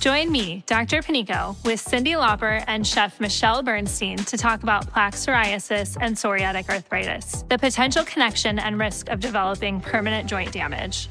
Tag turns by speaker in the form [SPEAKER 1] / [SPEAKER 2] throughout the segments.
[SPEAKER 1] Join me, Dr. Panico, with Cyndi Lauper and chef Michelle Bernstein to talk about plaque psoriasis and psoriatic arthritis, the potential connection and risk of developing permanent joint damage.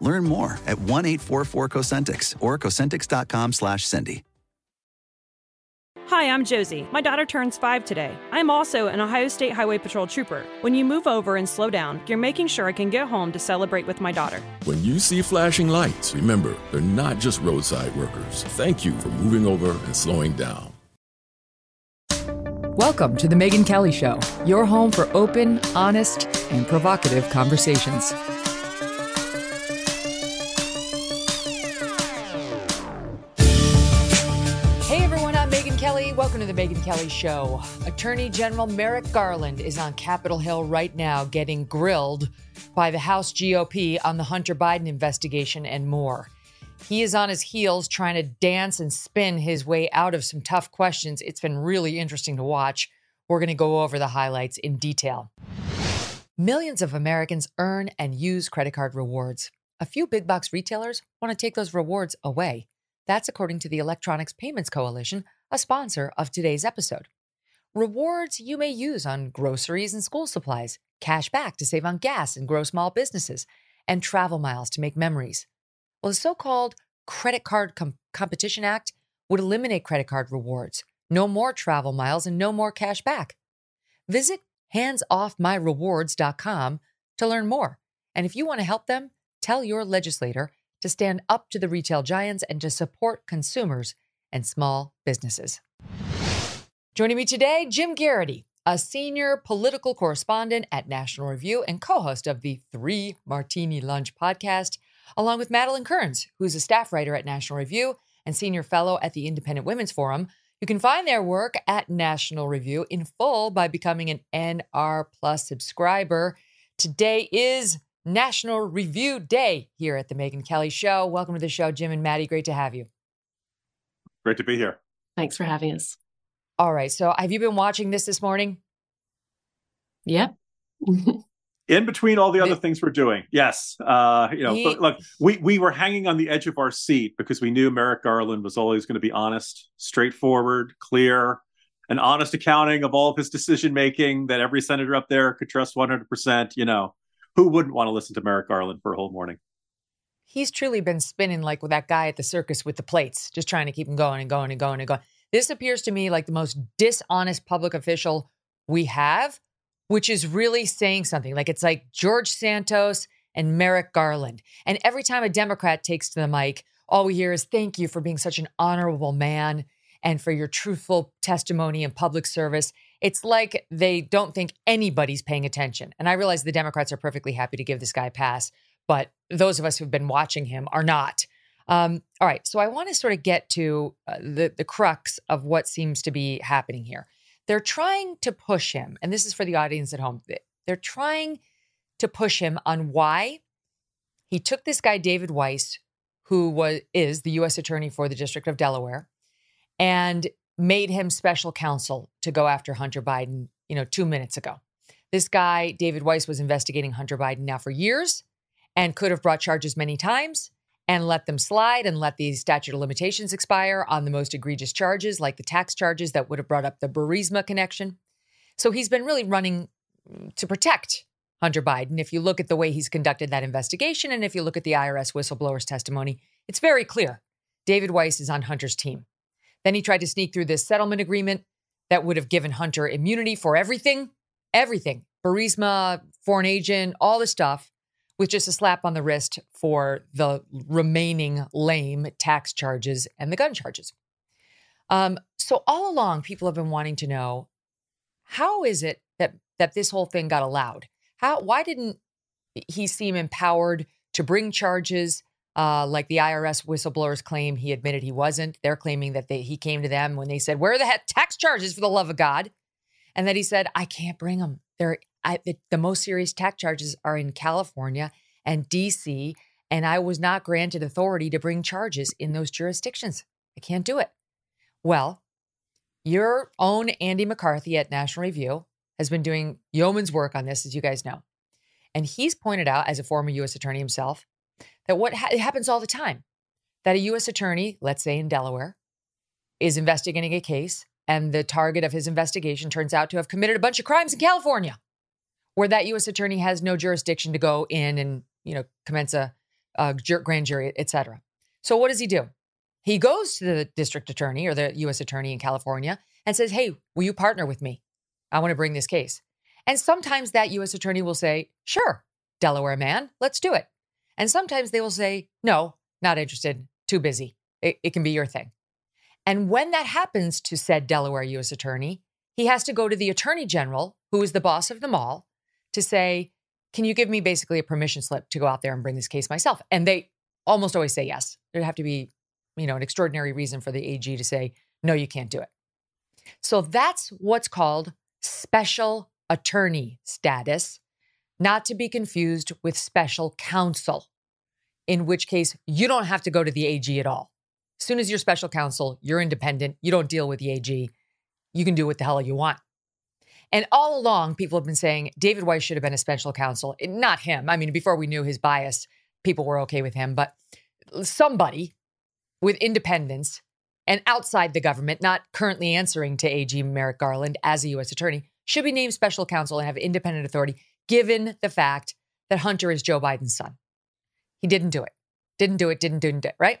[SPEAKER 2] Learn more at 1 844 Cosentyx or Cosentyx.com slash Cindy.
[SPEAKER 3] Hi, I'm Josie. My daughter turns five today. I'm also an Ohio State Highway Patrol trooper. When you move over and slow down, you're making sure I can get home to celebrate with my daughter.
[SPEAKER 4] When you see flashing lights, remember, they're not just roadside workers. Thank you for moving over and slowing down.
[SPEAKER 5] Welcome to The Megyn Kelly Show, your home for open, honest, and provocative conversations. Welcome to The Megyn Kelly Show. Attorney General Merrick Garland is on Capitol Hill right now getting grilled by the House GOP on the Hunter Biden investigation and more. He is on his heels trying to dance and spin his way out of some tough questions. It's been really interesting to watch. We're going to go over the highlights in detail. Millions of Americans earn and use credit card rewards. A few big box retailers want to take those rewards away. That's according to the Electronics Payments Coalition, a sponsor of today's episode. Rewards you may use on groceries and school supplies, cash back to save on gas and grow small businesses, and travel miles to make memories. Well, the so called Credit Card Com- Competition Act would eliminate credit card rewards, no more travel miles, and no more cash back. Visit handsoffmyrewards.com to learn more. And if you want to help them, tell your legislator to stand up to the retail giants and to support consumers and small businesses. Joining me today, Jim Geraghty, a senior political correspondent at National Review and co host of the Three Martini Lunch podcast, along with Madeleine Kearns, who's a staff writer at National Review and senior fellow at the Independent Women's Forum. You can find their work at National Review in full by becoming an NR Plus subscriber. Today is National Review Day here at the Megyn Kelly Show. Welcome to the show, Jim and Maddy. Great to have you.
[SPEAKER 6] Great to be here.
[SPEAKER 7] Thanks for having us.
[SPEAKER 5] All right. So, have you been watching this this morning?
[SPEAKER 7] Yep.
[SPEAKER 6] In between all the other things we're doing, yes. Uh, you know,
[SPEAKER 5] He-
[SPEAKER 6] look, we we were hanging on the edge of our seat because we knew Merrick Garland was always going to be honest, straightforward, clear, an honest accounting of all of his decision making that every senator up there could trust 100%. You know, who wouldn't want to listen to Merrick Garland for a whole morning?
[SPEAKER 5] He's truly been spinning like with that guy at the circus with the plates, just trying to keep him going and going and going and going. This appears to me like the most dishonest public official we have, which is really saying something. Like it's like George Santos and Merrick Garland. And every time a Democrat takes to the mic, all we hear is thank you for being such an honorable man and for your truthful testimony and public service. It's like they don't think anybody's paying attention. And I realize the Democrats are perfectly happy to give this guy a pass, but those of us who've been watching him are not. Um, all right, so I want to sort of get to uh, the the crux of what seems to be happening here. They're trying to push him, and this is for the audience at home. They're trying to push him on why he took this guy David Weiss, who was is the U.S. Attorney for the District of Delaware, and made him special counsel to go after Hunter Biden. You know, two minutes ago, this guy David Weiss was investigating Hunter Biden now for years, and could have brought charges many times and let them slide and let the statute of limitations expire on the most egregious charges, like the tax charges that would have brought up the Burisma connection. So he's been really running to protect Hunter Biden. If you look at the way he's conducted that investigation, and if you look at the IRS whistleblower's testimony, it's very clear David Weiss is on Hunter's team. Then he tried to sneak through this settlement agreement that would have given Hunter immunity for everything, everything Burisma, foreign agent, all the stuff with just a slap on the wrist for the remaining lame tax charges and the gun charges. Um, so all along, people have been wanting to know how is it that that this whole thing got allowed? How why didn't he seem empowered to bring charges Uh, like the IRS whistleblowers claim he admitted he wasn't. They're claiming that they, he came to them when they said, Where are the tax charges for the love of God? And that he said, I can't bring them. They're, I, the, the most serious tax charges are in California and DC. And I was not granted authority to bring charges in those jurisdictions. I can't do it. Well, your own Andy McCarthy at National Review has been doing yeoman's work on this, as you guys know. And he's pointed out, as a former U.S. attorney himself, that what ha- happens all the time that a U.S. attorney, let's say in Delaware, is investigating a case, and the target of his investigation turns out to have committed a bunch of crimes in California, where that U.S. attorney has no jurisdiction to go in and you know commence a, a grand jury, etc. So what does he do? He goes to the district attorney or the U.S. attorney in California and says, "Hey, will you partner with me? I want to bring this case." And sometimes that U.S. attorney will say, Sure, Delaware man, let's do it. And sometimes they will say, No, not interested, too busy. It, it, can be your thing. And when that happens to said Delaware U.S. attorney, he has to go to the attorney general, who is the boss of them all, to say, Can you give me basically a permission slip to go out there and bring this case myself? And they almost always say yes. There'd have to be, you know, an extraordinary reason for the AG to say, No, you can't do it. So that's what's called special attorney status, not to be confused with special counsel, in which case you don't have to go to the AG at all. As soon as you're special counsel, you're independent, you don't deal with the AG, you can do what the hell you want. And all along, people have been saying David Weiss should have been a special counsel. Not him. I mean, before we knew his bias, people were okay with him, but somebody with independence and outside the government, not currently answering to AG Merrick Garland as a U.S. attorney, should be named special counsel and have independent authority, given the fact that Hunter is Joe Biden's son. He didn't do it. Didn't do it, didn't, do it, right?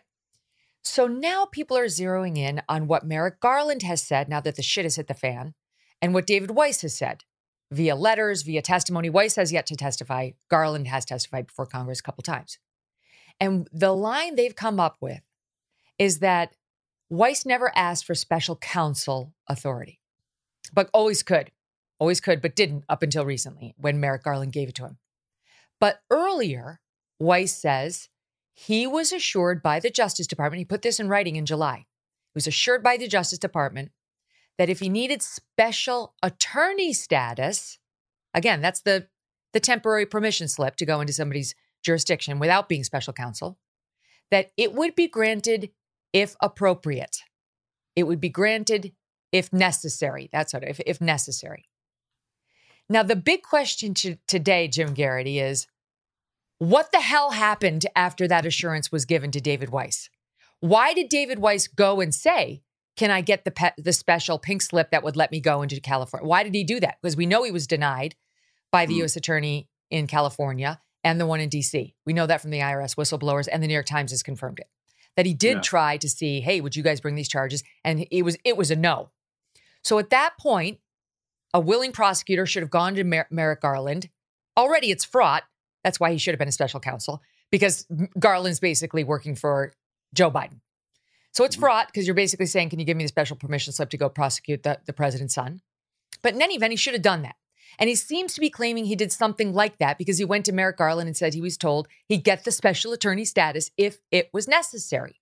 [SPEAKER 5] So now people are zeroing in on what Merrick Garland has said now that the shit has hit the fan and what David Weiss has said via letters, via testimony. Weiss has yet to testify. Garland has testified before Congress a couple times. And the line they've come up with is that Weiss never asked for special counsel authority, but always could. Always could, but didn't up until recently when Merrick Garland gave it to him. But earlier, Weiss says he was assured by the Justice Department, he put this in writing in July. He was assured by the Justice Department that if he needed special attorney status, again, that's the, the temporary permission slip to go into somebody's jurisdiction without being special counsel, that it would be granted if appropriate. It would be granted if necessary. That's what, if, if necessary. Now, the big question to, today, Jim Geraghty, is what the hell happened after that assurance was given to David Weiss? Why did David Weiss go and say, can I get the the special pink slip that would let me go into California? Why did he do that? Because we know he was denied by the mm. U.S. attorney in California and the one in D.C. We know that from the IRS whistleblowers, and the New York Times has confirmed it. That he did yeah. try to see, hey, would you guys bring these charges? And it was it was a no. So at that point, a willing prosecutor should have gone to Mer- Merrick Garland. Already it's fraught. That's why he should have been a special counsel because Garland's basically working for Joe Biden. So it's fraught because you're basically saying, can you give me the special permission slip to go prosecute the, the president's son? But in any event, he should have done that. And he seems to be claiming he did something like that because he went to Merrick Garland and said he was told he'd get the special attorney status if it was necessary.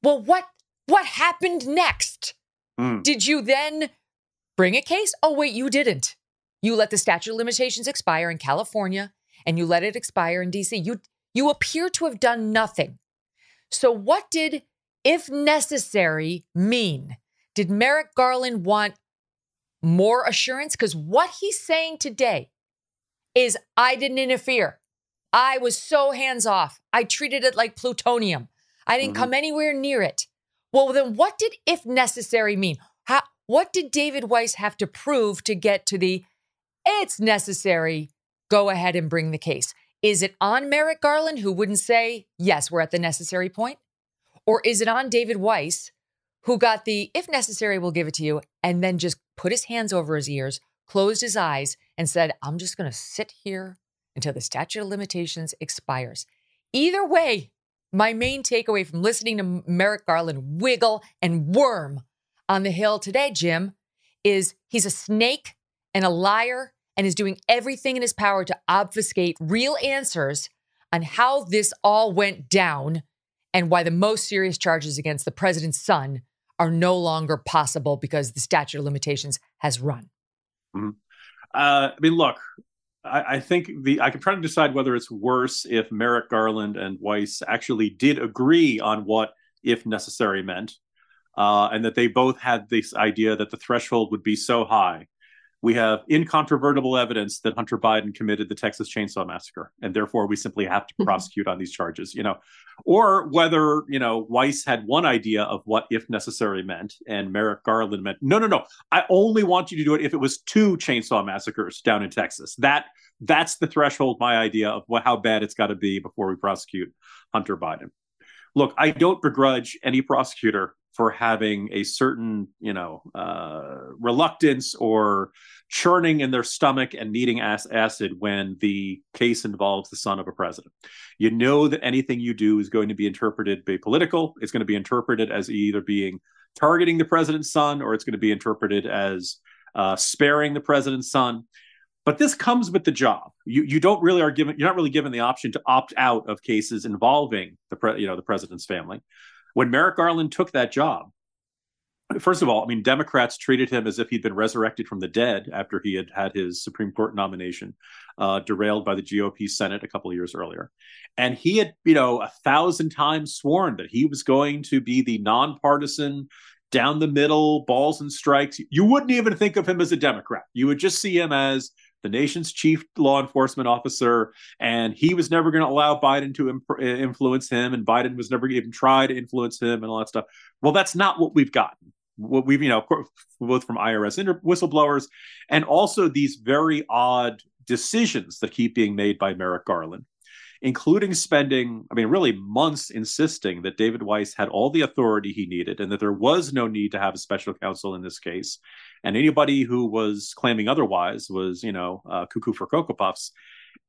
[SPEAKER 5] Well, what what happened next? Mm. Did you then bring a case. Oh, wait, you didn't. You let the statute of limitations expire in California and you let it expire in DC. You you appear to have done nothing. So what did if necessary mean? Did Merrick Garland want more assurance cuz what he's saying today is I didn't interfere. I was so hands off. I treated it like plutonium. I didn't mm-hmm. come anywhere near it. Well, then what did if necessary mean? How what did David Weiss have to prove to get to the it's necessary, go ahead and bring the case? Is it on Merrick Garland, who wouldn't say, yes, we're at the necessary point? Or is it on David Weiss, who got the, if necessary, we'll give it to you, and then just put his hands over his ears, closed his eyes, and said, I'm just going to sit here until the statute of limitations expires? Either way, my main takeaway from listening to Merrick Garland wiggle and worm on the Hill today, Jim, is he's a snake and a liar and is doing everything in his power to obfuscate real answers on how this all went down and why the most serious charges against the president's son are no longer possible because the statute of limitations has run.
[SPEAKER 6] Mm-hmm. Uh, I mean, look, I, I, think the I can try to decide whether it's worse if Merrick Garland and Weiss actually did agree on what if necessary meant, uh, and that they both had this idea that the threshold would be so high we have incontrovertible evidence that Hunter Biden committed the Texas Chainsaw Massacre, and therefore we simply have to mm-hmm. prosecute on these charges, you know, or whether you know Weiss had one idea of what if necessary meant, and Merrick Garland meant no, no, no. I only want you to do it if it was two chainsaw massacres down in Texas. That that's the threshold. My idea of what, how bad it's got to be before we prosecute Hunter Biden. Look, I don't begrudge any prosecutor for having a certain, you know, uh, reluctance or churning in their stomach and needing acid when the case involves the son of a president. You know that anything you do is going to be interpreted be political. It's going to be interpreted as either being targeting the president's son or it's going to be interpreted as uh, sparing the president's son. But this comes with the job. You you don't really are given you're not really given the option to opt out of cases involving the pre, you know the president's family. When Merrick Garland took that job, first of all, I mean, Democrats treated him as if he'd been resurrected from the dead after he had had his Supreme Court nomination uh, derailed by the GOP Senate a couple of years earlier. And he had, you know, a thousand times sworn that he was going to be the nonpartisan, down the middle, balls and strikes. You wouldn't even think of him as a Democrat. You would just see him as the nation's chief law enforcement officer, and he was never going to allow Biden to imp- uh, influence him, and Biden was never even try to influence him, and all that stuff. Well, that's not what we've gotten. What we've, you know, both from IRS inter- whistleblowers, and also these very odd decisions that keep being made by Merrick Garland including spending, I mean, really months insisting that David Weiss had all the authority he needed and that there was no need to have a special counsel in this case. And anybody who was claiming otherwise was, you know, uh, cuckoo for Cocoa Puffs.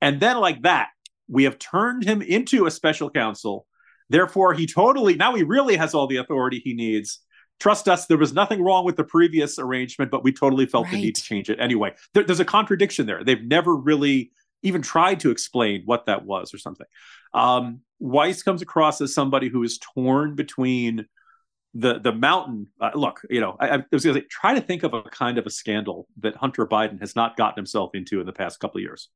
[SPEAKER 6] And then, like that, we have turned him into a special counsel. Therefore, he totally, now he really has all the authority he needs trust us, there was nothing wrong with the previous arrangement, but we totally felt right. the need to change it anyway. There, there's a contradiction there. They've never really even tried to explain what that was or something. Um, Weiss comes across as somebody who is torn between the the mountain. Uh, look, you know, I, I was going to try to think of a kind of a scandal that Hunter Biden has not gotten himself into in the past couple of years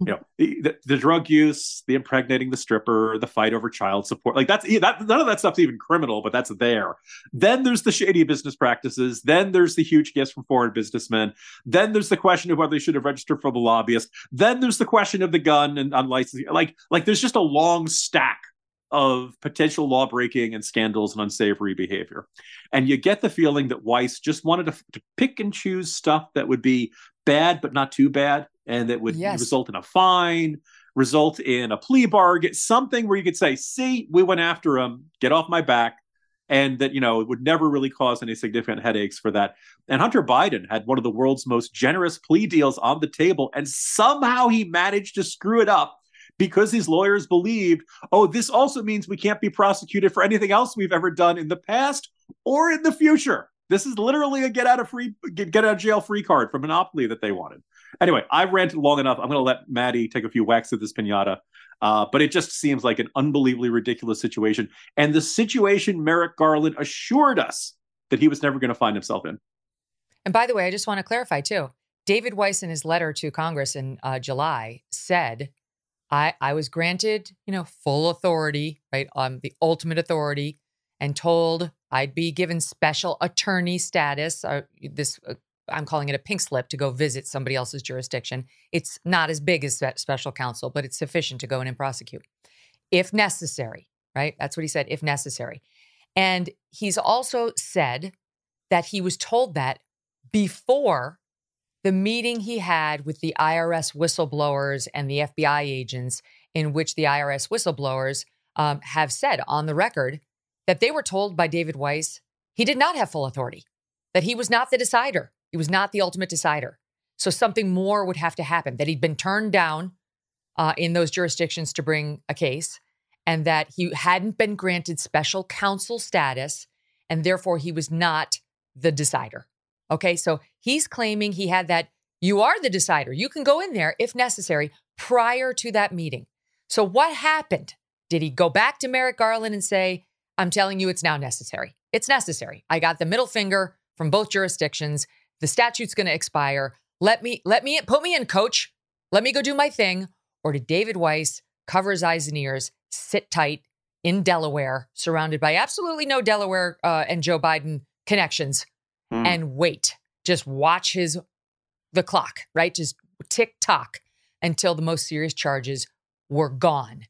[SPEAKER 6] you know the, the, drug use the impregnating the stripper the fight over child support like that's that none of that stuff's even criminal but that's there. Then there's the shady business practices. Then there's the huge gifts from foreign businessmen. Then there's the question of whether they should have registered for the lobbyist. Then there's the question of the gun and unlicensed like like there's just a long stack of potential law breaking and scandals and unsavory behavior. And you get the feeling that Weiss just wanted to, to, pick and choose stuff that would be bad, but not too bad and that would yes. result in a fine, result in a plea bargain, something where you could say, see, we went after him, get off my back. And that, you know, it would never really cause any significant headaches for that. And Hunter Biden had one of the world's most generous plea deals on the table, and somehow he managed to screw it up because his lawyers believed, oh, this also means we can't be prosecuted for anything else we've ever done in the past or in the future. This is literally a get out of free get out of jail free card for Monopoly that they wanted. Anyway, I've ranted long enough. I'm going to let Maddy take a few whacks at this pinata. Uh, but it just seems like an unbelievably ridiculous situation. And the situation Merrick Garland assured us that he was never going to find himself in.
[SPEAKER 5] And by the way, I just want to clarify too. David Weiss, in his letter to Congress in uh, July, said, I, I was granted, you know, full authority, right? Um, the ultimate authority, and told I'd be given special attorney status. Uh, this uh, I'm calling it a pink slip to go visit somebody else's jurisdiction. It's not as big as special counsel, but it's sufficient to go in and prosecute if necessary, right? That's what he said, if necessary. And he's also said that he was told that before the meeting he had with the IRS whistleblowers and the FBI agents, in which the IRS whistleblowers um, have said on the record that they were told by David Weiss he did not have full authority, that he was not the decider. He was not the ultimate decider. So something more would have to happen, that he'd been turned down uh, in those jurisdictions to bring a case, and that he hadn't been granted special counsel status, and therefore he was not the decider. Okay, so he's claiming he had that. You are the decider. You can go in there if necessary prior to that meeting. So, what happened Did he go back to Merrick Garland and say, I'm telling you, it's now necessary? It's necessary. I got the middle finger from both jurisdictions. The statute's going to expire. Let me, let me, put me in, coach. Let me go do my thing. Or did David Weiss cover his eyes and ears, sit tight in Delaware, surrounded by absolutely no Delaware uh, and Joe Biden connections,
[SPEAKER 6] Hmm.
[SPEAKER 5] and wait? Just watch his the clock, right? Just tick tock until the most serious charges were gone.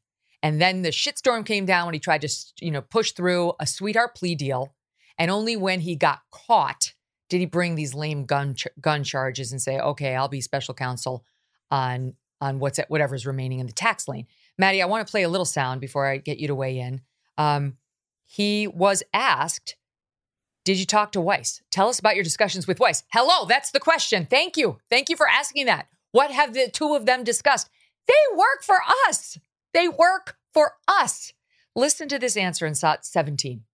[SPEAKER 5] And then the shitstorm came down when he tried to, you know, push through a sweetheart plea deal. And only when he got caught did he bring these lame gun ch- gun charges and say, "Okay, I'll be special counsel on on what's at whatever's remaining in the tax lane." Maddy, I want to play a little sound before I get you to weigh in. Um, he was asked, "Did you talk to Weiss? Tell us about your discussions with Weiss." Hello, that's the question. Thank you, thank you for asking that. What have the two of them discussed? They work for us. They work for us. Listen to this answer in SOT 17.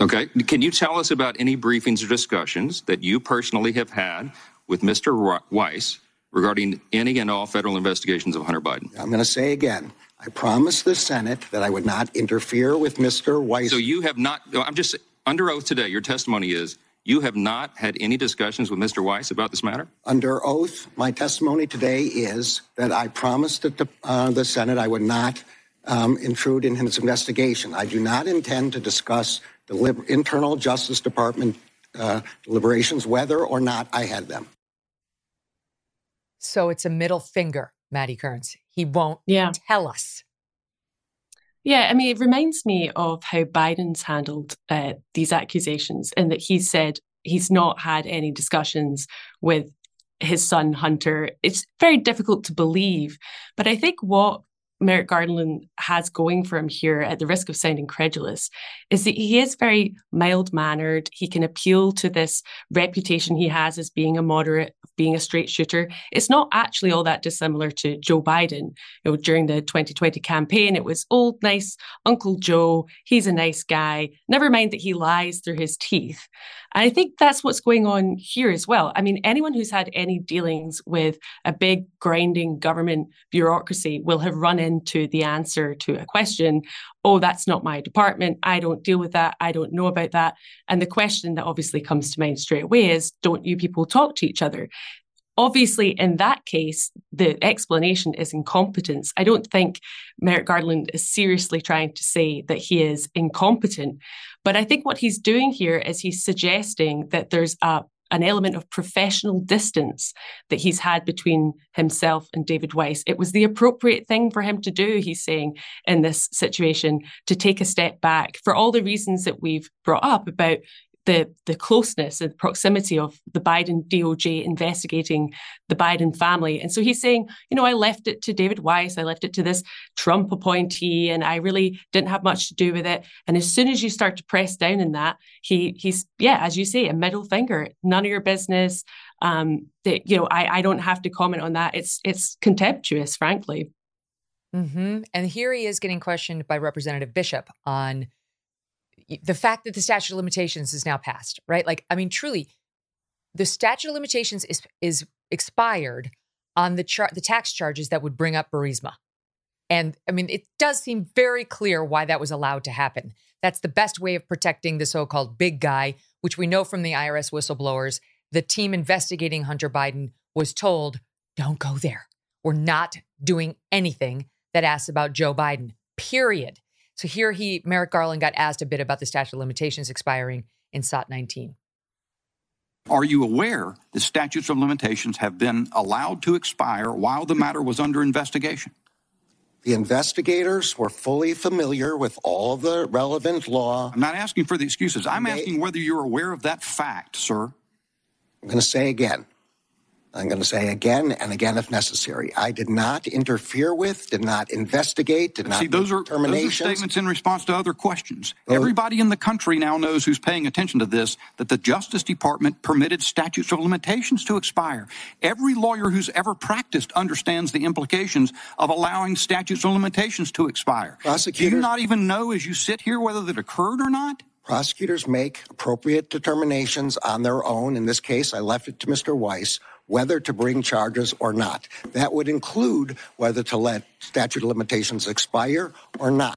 [SPEAKER 8] Okay. Can you tell us about any briefings or discussions that you personally have had with Mr. Weiss regarding any and all federal investigations of Hunter Biden?
[SPEAKER 9] I'm going to say again, I promised the Senate that I would not interfere with Mr. Weiss.
[SPEAKER 8] So you have not, I'm just under oath today, your testimony is you have not had any discussions with Mr. Weiss about this matter?
[SPEAKER 9] Under oath, my testimony today is that I promised that the, uh, the Senate I would not um, intrude in his investigation. I do not intend to discuss the lib- internal Justice Department uh, deliberations, whether or not I had them.
[SPEAKER 5] So it's a middle finger, Maddy Kearns. He won't
[SPEAKER 7] Yeah.
[SPEAKER 5] tell us.
[SPEAKER 7] Yeah, I mean, it reminds me of how Biden's handled uh, these accusations, and that he said he's not had any discussions with his son Hunter. It's very difficult to believe, but I think what Merrick Garland has going for him here, at the risk of sounding credulous, is that he is very mild mannered. He can appeal to this reputation he has as being a moderate, being a straight shooter. It's not actually all that dissimilar to Joe Biden. You know, during the 2020 campaign, it was old, nice Uncle Joe. He's a nice guy. Never mind that he lies through his teeth. And I think that's what's going on here as well. I mean, anyone who's had any dealings with a big grinding government bureaucracy will have run into the answer to a question oh, that's not my department. I don't deal with that. I don't know about that. And the question that obviously comes to mind straight away is don't you people talk to each other? Obviously, in that case, the explanation is incompetence. I don't think Merrick Garland is seriously trying to say that he is incompetent. But I think what he's doing here is he's suggesting that there's a an element of professional distance that he's had between himself and David Weiss. It was the appropriate thing for him to do, he's saying, in this situation, to take a step back for all the reasons that we've brought up about the, the closeness and proximity of the Biden DOJ investigating the Biden family. And so he's saying, you know, I left it to David Weiss, I left it to this Trump appointee, and I really didn't have much to do with it. And as soon as you start to press down in that, he he's yeah, as you say, a middle finger, none of your business. Um, that you know, I, I don't have to comment on that. It's it's contemptuous, frankly.
[SPEAKER 5] Mm-hmm. And here he is getting questioned by Representative Bishop on the fact that the statute of limitations is now passed, right? Like, I mean, truly, the statute of limitations is is expired on the char- the tax charges that would bring up Burisma. And I mean, it does seem very clear why that was allowed to happen. That's the best way of protecting the so-called big guy, which we know from the IRS whistleblowers. The team investigating Hunter Biden was told, "Don't go there. We're not doing anything that asks about Joe Biden." Period. So here he, Merrick Garland, got asked a bit about the statute of limitations expiring in SOT 19.
[SPEAKER 10] Are you aware that statutes of limitations have been allowed to expire while the matter was under investigation?
[SPEAKER 9] The investigators were fully familiar with all the relevant law.
[SPEAKER 10] I'm not asking for the excuses. I'm
[SPEAKER 9] They-
[SPEAKER 10] asking whether you're aware of that fact, sir.
[SPEAKER 9] I'm going to say again. I'm going to say again and again if necessary. I did not interfere with, did not investigate, did not
[SPEAKER 10] See, those are, those are statements in response to other questions.
[SPEAKER 9] Those-
[SPEAKER 10] Everybody in the country now knows who's paying attention to this that the Justice Department permitted statutes of limitations to expire. Every lawyer who's ever practiced understands the implications of allowing statutes of limitations to expire. Do you not even know as you sit here whether that occurred or not?
[SPEAKER 9] prosecutors make appropriate determinations on their own. In this case, I left it to Mr. Weiss whether to bring charges or not. That would include whether to let statute of limitations expire or not.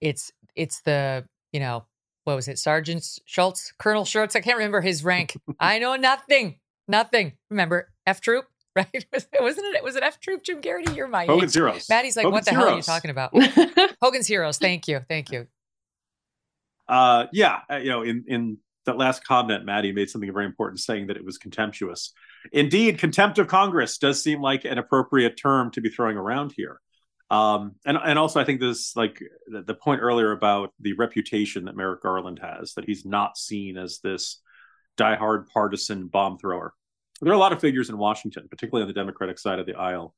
[SPEAKER 5] It's it's the, you know, what was it, Sergeant Schultz, Colonel Schultz? I can't remember his rank. I know nothing, nothing. Remember F Troop, right? Wasn't it? Was it F Troop, Jim Geraghty? You're my
[SPEAKER 6] Hogan's Heroes.
[SPEAKER 5] Maddy's like,
[SPEAKER 6] Hogan's
[SPEAKER 5] what the
[SPEAKER 6] Heroes.
[SPEAKER 5] hell are you talking about? Hogan's Heroes. Thank you, thank you.
[SPEAKER 6] Uh, yeah, uh, you know, in in that last comment, Maddy made something very important, saying that it was contemptuous. Indeed, contempt of Congress does seem like an appropriate term to be throwing around here. Um, and and also, I think this like the, the point earlier about the reputation that Merrick Garland has, that he's not seen as this diehard partisan bomb thrower. There are a lot of figures in Washington, particularly on the Democratic side of the aisle,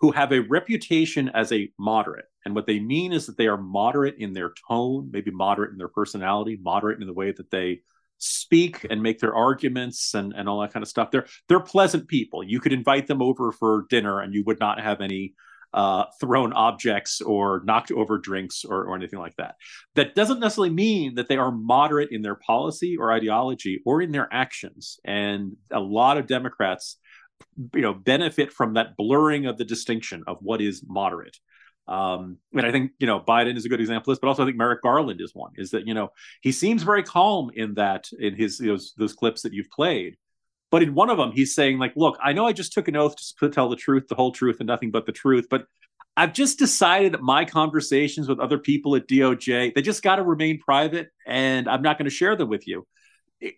[SPEAKER 6] who have a reputation as a moderate. And what they mean is that they are moderate in their tone, maybe moderate in their personality, moderate in the way that they speak and make their arguments and, and all that kind of stuff. They're they're pleasant people. You could invite them over for dinner and you would not have any uh, thrown objects or knocked over drinks or, or anything like that. That doesn't necessarily mean that they are moderate in their policy or ideology or in their actions. And a lot of Democrats, you know, benefit from that blurring of the distinction of what is moderate. Um, and I think you know Biden is a good example of this, but also I think Merrick Garland is one. Is that you know he seems very calm in that in his those those clips that you've played, but in one of them he's saying like, look, I know I just took an oath to tell the truth, the whole truth, and nothing but the truth, but I've just decided that my conversations with other people at DOJ they just got to remain private, and I'm not going to share them with you.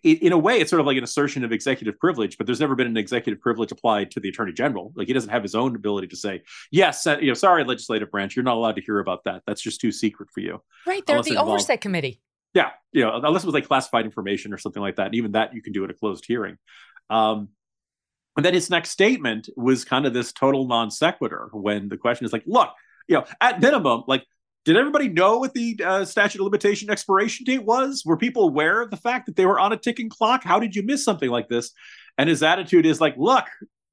[SPEAKER 6] In a way, it's sort of like an assertion of executive privilege, but there's never been an executive privilege applied to the attorney general. Like he doesn't have his own ability to say, "Yes, you know, sorry, legislative branch, you're not allowed to hear about that. That's just too secret for you."
[SPEAKER 5] Right, they're the
[SPEAKER 6] involves-
[SPEAKER 5] oversight committee.
[SPEAKER 6] Yeah, you know, unless it was like classified information or something like that. And even that you can do at a closed hearing. Um, and then his next statement was kind of this total non sequitur when the question is like, look, you know, at minimum, like, did everybody know what the uh, statute of limitation expiration date was? Were people aware of the fact that they were on a ticking clock? How did you miss something like this? And his attitude is like, look,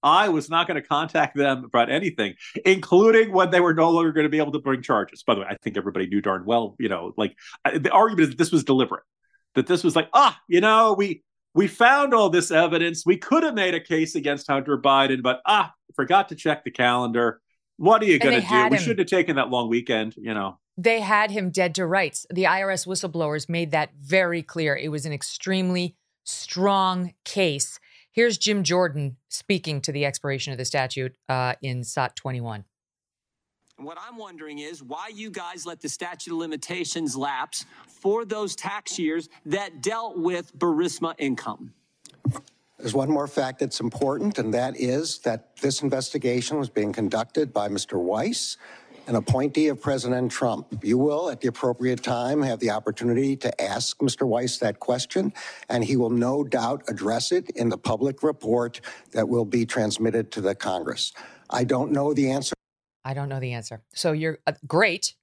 [SPEAKER 6] I was not going to contact them about anything, including when they were no longer going to be able to bring charges. By the way, I think everybody knew darn well, you know, like the argument is that this was deliberate, that this was like, ah, you know, we we found all this evidence. We could have made a case against Hunter Biden, but ah, forgot to check the calendar. What are you going to do?
[SPEAKER 5] had
[SPEAKER 6] We
[SPEAKER 5] him.
[SPEAKER 6] should have taken that long weekend, you know.
[SPEAKER 5] They had him dead to rights. The IRS whistleblowers made that very clear. It was an extremely strong case. Here's Jim Jordan speaking to the expiration of the statute uh, in SOT 21.
[SPEAKER 11] What I'm wondering is why you guys let the statute of limitations lapse for those tax years that dealt with Burisma income.
[SPEAKER 9] There's one more fact that's important, and that is that this investigation was being conducted by Mr. Weiss, an appointee of President Trump. You will, at the appropriate time, have the opportunity to ask Mr. Weiss that question, and he will no doubt address it in the public report that will be transmitted to the Congress. I don't know the answer.
[SPEAKER 5] I don't know the answer. So you're uh, great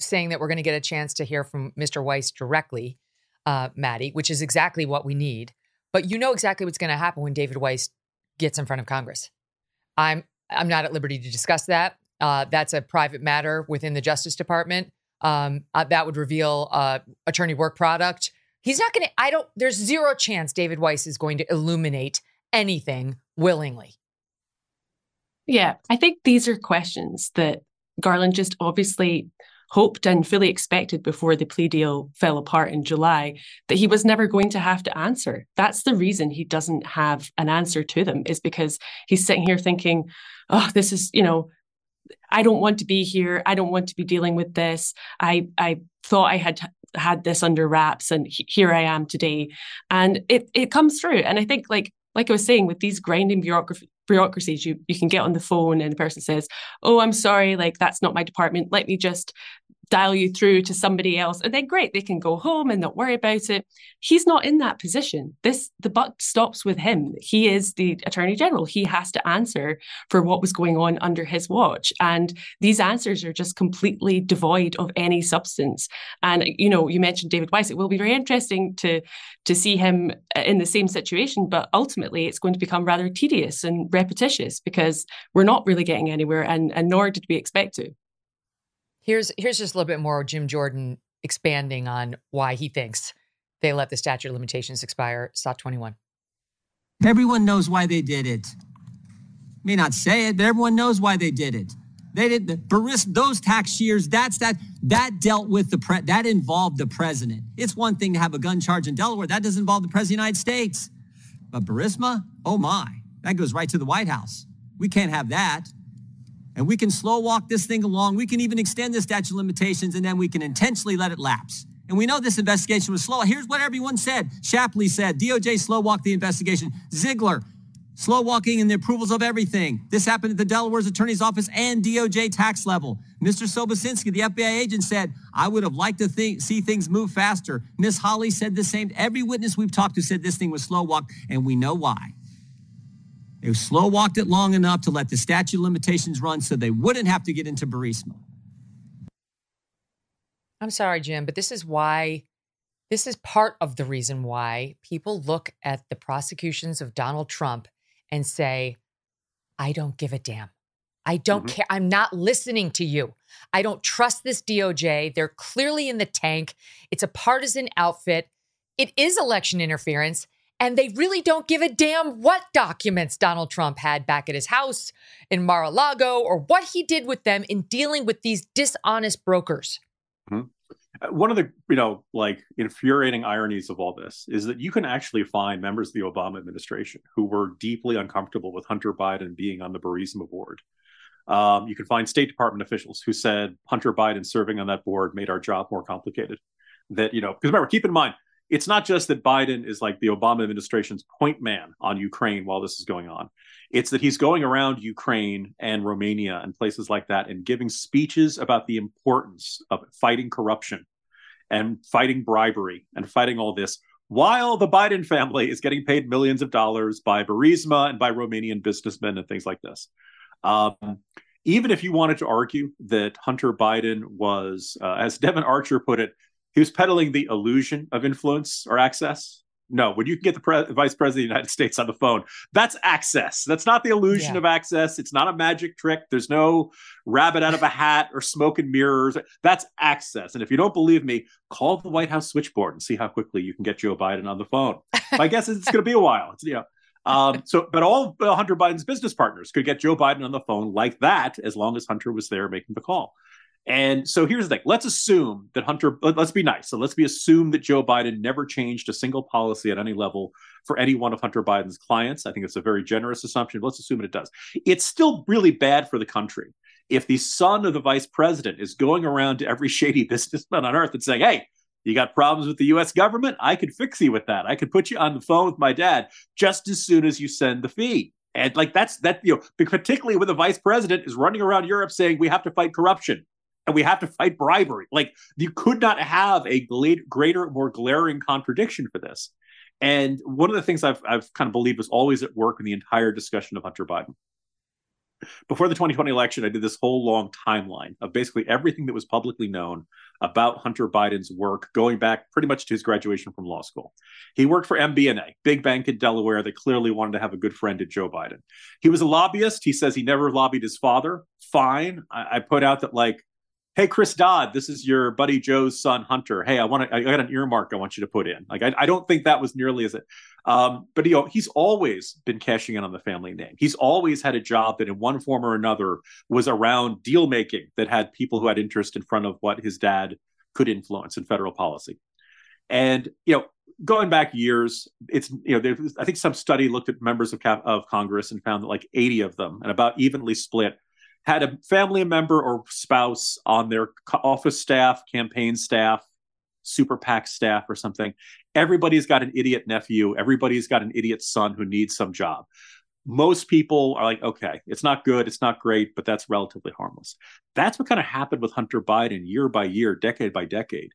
[SPEAKER 5] saying that we're going to get a chance to hear from Mr. Weiss directly, uh, Maddy, which is exactly what we need. But you know exactly what's going to happen when David Weiss gets in front of Congress. I'm I'm not at liberty to discuss that. Uh, that's a private matter within the Justice Department. Um, uh, that would reveal uh, attorney work product. He's not going to. I don't. There's zero chance David Weiss is going to illuminate anything willingly.
[SPEAKER 7] Yeah, I think these are questions that Garland just obviously hoped and fully expected before the plea deal fell apart in July that he was never going to have to answer. That's the reason he doesn't have an answer to them, is because he's sitting here thinking, oh, this is, you know, I don't want to be here. I don't want to be dealing with this. I I thought I had had this under wraps, and he- here I am today. And it it comes through. And I think like like I was saying, with these grinding bureaucracy bureaucracies, you you can get on the phone and the person says, "Oh, I'm sorry, like that's not my department. Let me just." Dial you through to somebody else and then great they can go home and not worry about it. He's not in that position. This the buck stops with him. He is the attorney general. He has to answer for what was going on under his watch and these answers are just completely devoid of any substance. And you know you mentioned david weiss. It will be very interesting to to see him uh, in the same situation but ultimately it's going to become rather tedious and repetitious because we're not really getting anywhere and and nor did we expect to
[SPEAKER 5] Here's here's just a little bit more Jim Jordan expanding on why he thinks they let the statute of limitations expire. SOT 21.
[SPEAKER 12] Everyone knows why they did it. May not say it, but everyone knows why they did it. They did the Burisma, those tax years. That's that that dealt with the pre, that involved the president. It's one thing to have a gun charge in Delaware. That doesn't involve the president of the United States. But Burisma, oh my, that goes right to the White House. We can't have that. And we can slow walk this thing along. We can even extend the statute of limitations and then we can intentionally let it lapse. And we know this investigation was slow. Here's what everyone said. Shapley said DOJ slow walked the investigation. Ziegler, slow walking in the approvals of everything. This happened at the Delaware's attorney's office and DOJ tax level. Mr. Sobocinski, the FBI agent, said, I would have liked to think, see things move faster. Miss Holly said the same. Every witness we've talked to said this thing was slow walked, and we know why. They slow walked it long enough to let the statute of limitations run so they wouldn't have to get into Burisma.
[SPEAKER 5] I'm sorry, Jim, but this is why, this is part of the reason why people look at the prosecutions of Donald Trump and say, I don't give a damn. I don't mm-hmm. care. I'm not listening to you. I don't trust this DOJ. They're clearly in the tank. It's a partisan outfit. It is election interference. And they really don't give a damn what documents Donald Trump had back at his house in Mar a Lago or what he did with them in dealing with these dishonest brokers.
[SPEAKER 6] Mm-hmm. One of the you know like infuriating ironies of all this is that you can actually find members of the Obama administration who were deeply uncomfortable with Hunter Biden being on the Burisma board. Um, you can find State Department officials who said Hunter Biden serving on that board made our job more complicated. That you know because remember keep in mind it's not just that Biden is like the Obama administration's point man on Ukraine while this is going on. It's that he's going around Ukraine and Romania and places like that and giving speeches about the importance of fighting corruption and fighting bribery and fighting all this while the Biden family is getting paid millions of dollars by Burisma and by Romanian businessmen and things like this. Um, even if you wanted to argue that Hunter Biden was, uh, as Devon Archer put it, he was peddling the illusion of influence or access. No, when you can get the pre- vice president of the United States on the phone, that's access. That's not the illusion yeah. of access. It's not a magic trick. There's no rabbit out of a hat or smoke and mirrors. That's access. And if you don't believe me, call the White House switchboard and see how quickly you can get Joe Biden on the phone. My guess is it's going to be a while. It's, you know, um, so, but all Hunter Biden's business partners could get Joe Biden on the phone like that as long as Hunter was there making the call. And so here's the thing. Let's assume that Hunter, let's be nice. So let's be assume that Joe Biden never changed a single policy at any level for any one of Hunter Biden's clients. I think it's a very generous assumption. Let's assume it does. It's still really bad for the country if the son of the vice president is going around to every shady businessman on earth and saying, hey, you got problems with the US government? I could fix you with that. I could put you on the phone with my dad just as soon as you send the fee. And like that's that, you know, particularly when the vice president is running around Europe saying we have to fight corruption and we have to fight bribery. Like you could not have a greater, more glaring contradiction for this. And one of the things I've, I've kind of believed was always at work in the entire discussion of Hunter Biden. Before the 2020 election, I did this whole long timeline of basically everything that was publicly known about Hunter Biden's work, going back pretty much to his graduation from law school. He worked for MBNA, big bank in Delaware that clearly wanted to have a good friend to Joe Biden. He was a lobbyist. He says he never lobbied his father. Fine. I, I put out that like hey chris dodd this is your buddy joe's son hunter. Hey i want to i got an earmark i want you to put in. Like i, I don't think that was nearly as it um, but you know he's always been cashing in on the family name. He's always had a job that in one form or another was around deal making that had people who had interest in front of what his dad could influence in federal policy. And you know going back years it's you know i think some study looked at members of, of congress and found that like 80 of them and about evenly split had a family member or spouse on their office staff, campaign staff, super PAC staff, or something. Everybody's got an idiot nephew. Everybody's got an idiot son who needs some job. Most people are like, okay, it's not good, it's not great, but that's relatively harmless. That's what kind of happened with Hunter Biden year by year, decade by decade,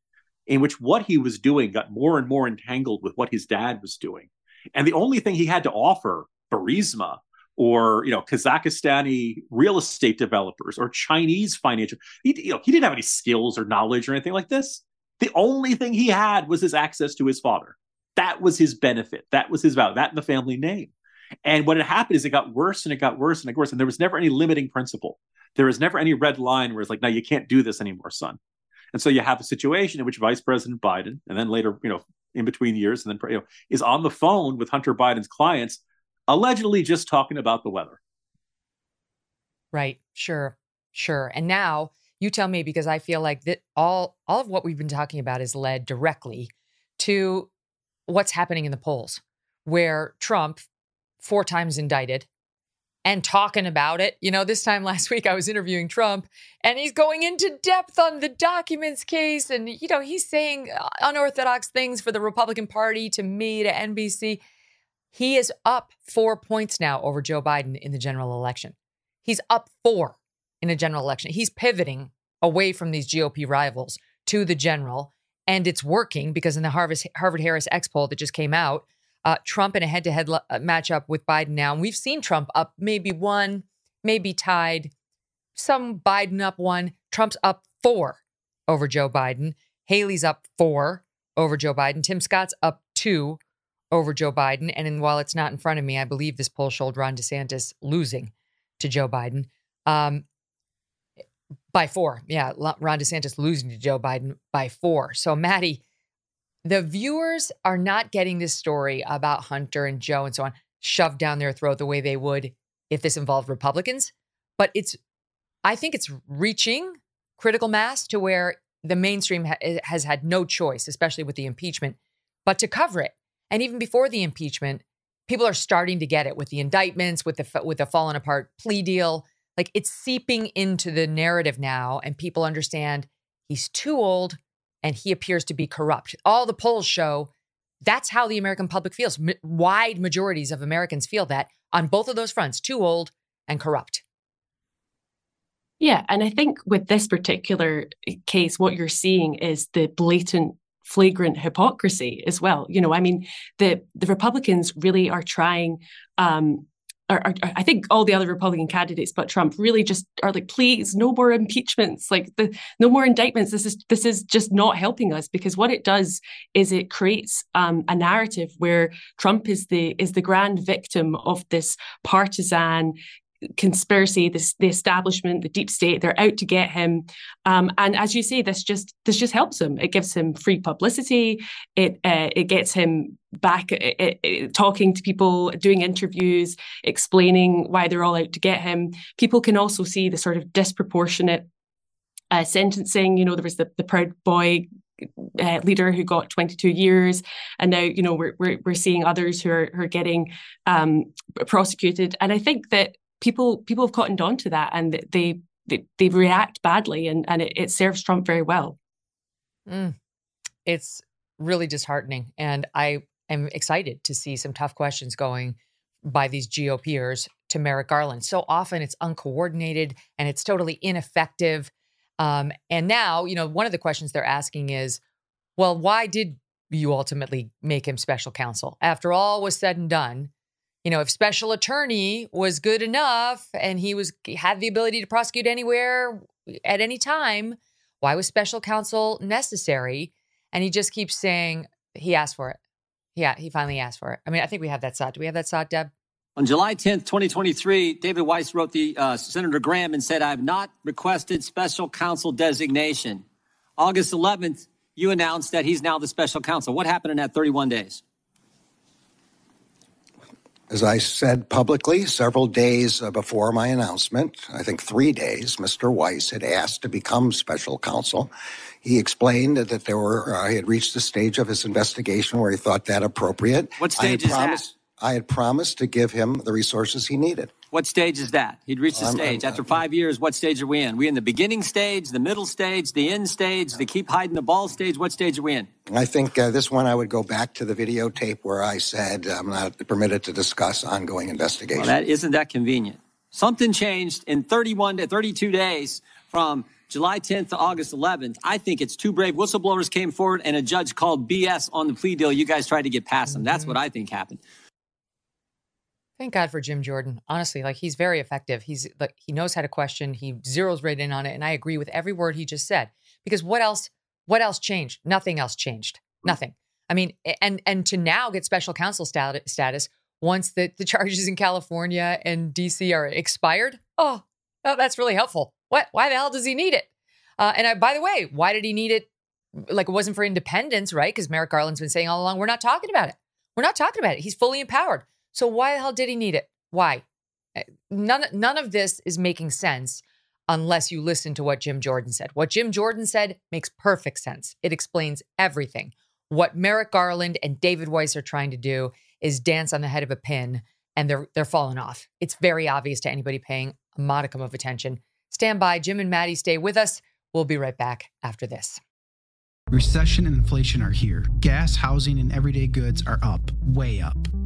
[SPEAKER 6] in which what he was doing got more and more entangled with what his dad was doing. And the only thing he had to offer, Burisma, or you know Kazakhstani real estate developers or Chinese financial. He, you know, he didn't have any skills or knowledge or anything like this. The only thing he had was his access to his father. That was his benefit. That was his value. That and the family name. And what had happened is it got worse and it got worse and it got worse. And there was never any limiting principle. There was never any red line where it's like, no, you can't do this anymore, son. And so you have a situation in which Vice President Biden, and then later, you know, in between years, and then you know, is on the phone with Hunter Biden's clients, allegedly just talking about the weather.
[SPEAKER 5] Right. Sure. Sure. And now you tell me because I feel like that all all of what we've been talking about is led directly to what's happening in the polls, where Trump, four times indicted, and talking about it. You know, this time last week I was interviewing Trump and he's going into depth on the documents case. And, you know, he's saying unorthodox things for the Republican Party to me, to NBC. He is up four points now over Joe Biden in the general election. He's up four in a general election. He's pivoting away from these GOP rivals to the general. And it's working because in the Harvard Harris X poll that just came out, uh, Trump in a head to head matchup with Biden now. And we've seen Trump up maybe one, maybe tied, some Biden up one. Trump's up four over Joe Biden. Haley's up four over Joe Biden. Tim Scott's up two over Joe Biden. And in, while it's not in front of me, I believe this poll showed Ron DeSantis losing to Joe Biden um, by four. Yeah, Ron DeSantis losing to Joe Biden by four. So, Maddy, the viewers are not getting this story about Hunter and Joe and so on shoved down their throat the way they would if this involved Republicans. But it's, I think it's reaching critical mass to where the mainstream ha- has had no choice, especially with the impeachment, but to cover it. And even before the impeachment, people are starting to get it with the indictments, with the with the fallen apart plea deal. Like it's seeping into the narrative now, and people understand he's too old and he appears to be corrupt. All the polls show that's how the American public feels. M- wide majorities of Americans feel that on both of those fronts too old and corrupt.
[SPEAKER 7] Yeah. And I think with this particular eh, case, what you're seeing is the blatant flagrant hypocrisy as well. You know, I mean, the the Republicans really are trying um, or, or, I think all the other Republican candidates, but Trump, really just are like, please, no more impeachments, like the no more indictments. This is this is just not helping us because what it does is it creates um, a narrative where Trump is the is the grand victim of this partisan conspiracy, this the establishment, the deep state, they're out to get him. Um, and as you say, this just this just helps him. It gives him free publicity. It uh, it gets him back it, it, talking to people, doing interviews, explaining why they're all out to get him. People can also see the sort of disproportionate uh, sentencing. You know, there was the the Proud Boy uh, leader who got 22 years, and now you know we're we're, we're seeing others who are who are getting um, prosecuted. And I think that people people have cottoned on to that and they they, they react badly and, and it, it serves Trump very well.
[SPEAKER 5] Mm. It's really disheartening. And I am excited to see some tough questions going by these GOPers to Merrick Garland. So often it's uncoordinated and it's totally ineffective. Um, and now, you know, one of the questions they're asking is, well, why did you ultimately make him special counsel? After all was said and done, you know, if special attorney was good enough and he was had the ability to prosecute anywhere at any time, why was special counsel necessary? And he just keeps saying he asked for it. Yeah, he finally asked for it. I mean, I think we have that shot. Do we have that shot, Deb?
[SPEAKER 11] On July 10th, 2023, David Weiss wrote the uh, Senator Graham and said, I have not requested special counsel designation. August 11th, you announced that he's now the special counsel. What happened in that 31 days?
[SPEAKER 9] As I said publicly several days before my announcement, I think three days, Mr. Weiss had asked to become special counsel. He explained that there were, uh, he had reached the stage of his investigation where he thought that appropriate.
[SPEAKER 11] What stage is
[SPEAKER 9] promised,
[SPEAKER 11] that?
[SPEAKER 9] I had promised to give him the resources he needed.
[SPEAKER 11] What stage is that? He'd reached the I'm, stage. I'm, After five years, what stage are we in? we in the beginning stage, the middle stage, the end stage, the keep hiding the ball stage? What stage are we in?
[SPEAKER 9] I think uh, this one I would go back to the videotape where I said I'm not permitted to discuss ongoing investigation.
[SPEAKER 11] Well, that isn't that convenient. Something changed in 31 to 32 days from July 10th to August 11th. I think it's two brave whistleblowers came forward and a judge called BS on the plea deal. You guys tried to get past them. That's mm-hmm. what I think happened.
[SPEAKER 5] Thank God for Jim Jordan. Honestly, like he's very effective. He's like he knows how to question. He zeroes right in on it, and I agree with every word he just said. Because what else? What else changed? Nothing else changed. Nothing. I mean, and and to now get special counsel status once the the charges in California and DC are expired. Oh, oh, that's really helpful. What? Why the hell does he need it? Uh, and I, by the way, why did he need it? Like it wasn't for independence, right? Because Merrick Garland's been saying all along, we're not talking about it. We're not talking about it. He's fully empowered. So why the hell did he need it? Why? Eh, none, none of this is making sense unless you listen to what Jim Jordan said. What Jim Jordan said makes perfect sense. It explains everything. What Merrick Garland and David Weiss are trying to do is dance on the head of a pin and they're they're falling off. It's very obvious to anybody paying a modicum of attention. Stand by, Jim and Maddy stay with us. We'll be right back after this.
[SPEAKER 13] Recession and inflation are here. Gas, housing, and everyday goods are up, way up.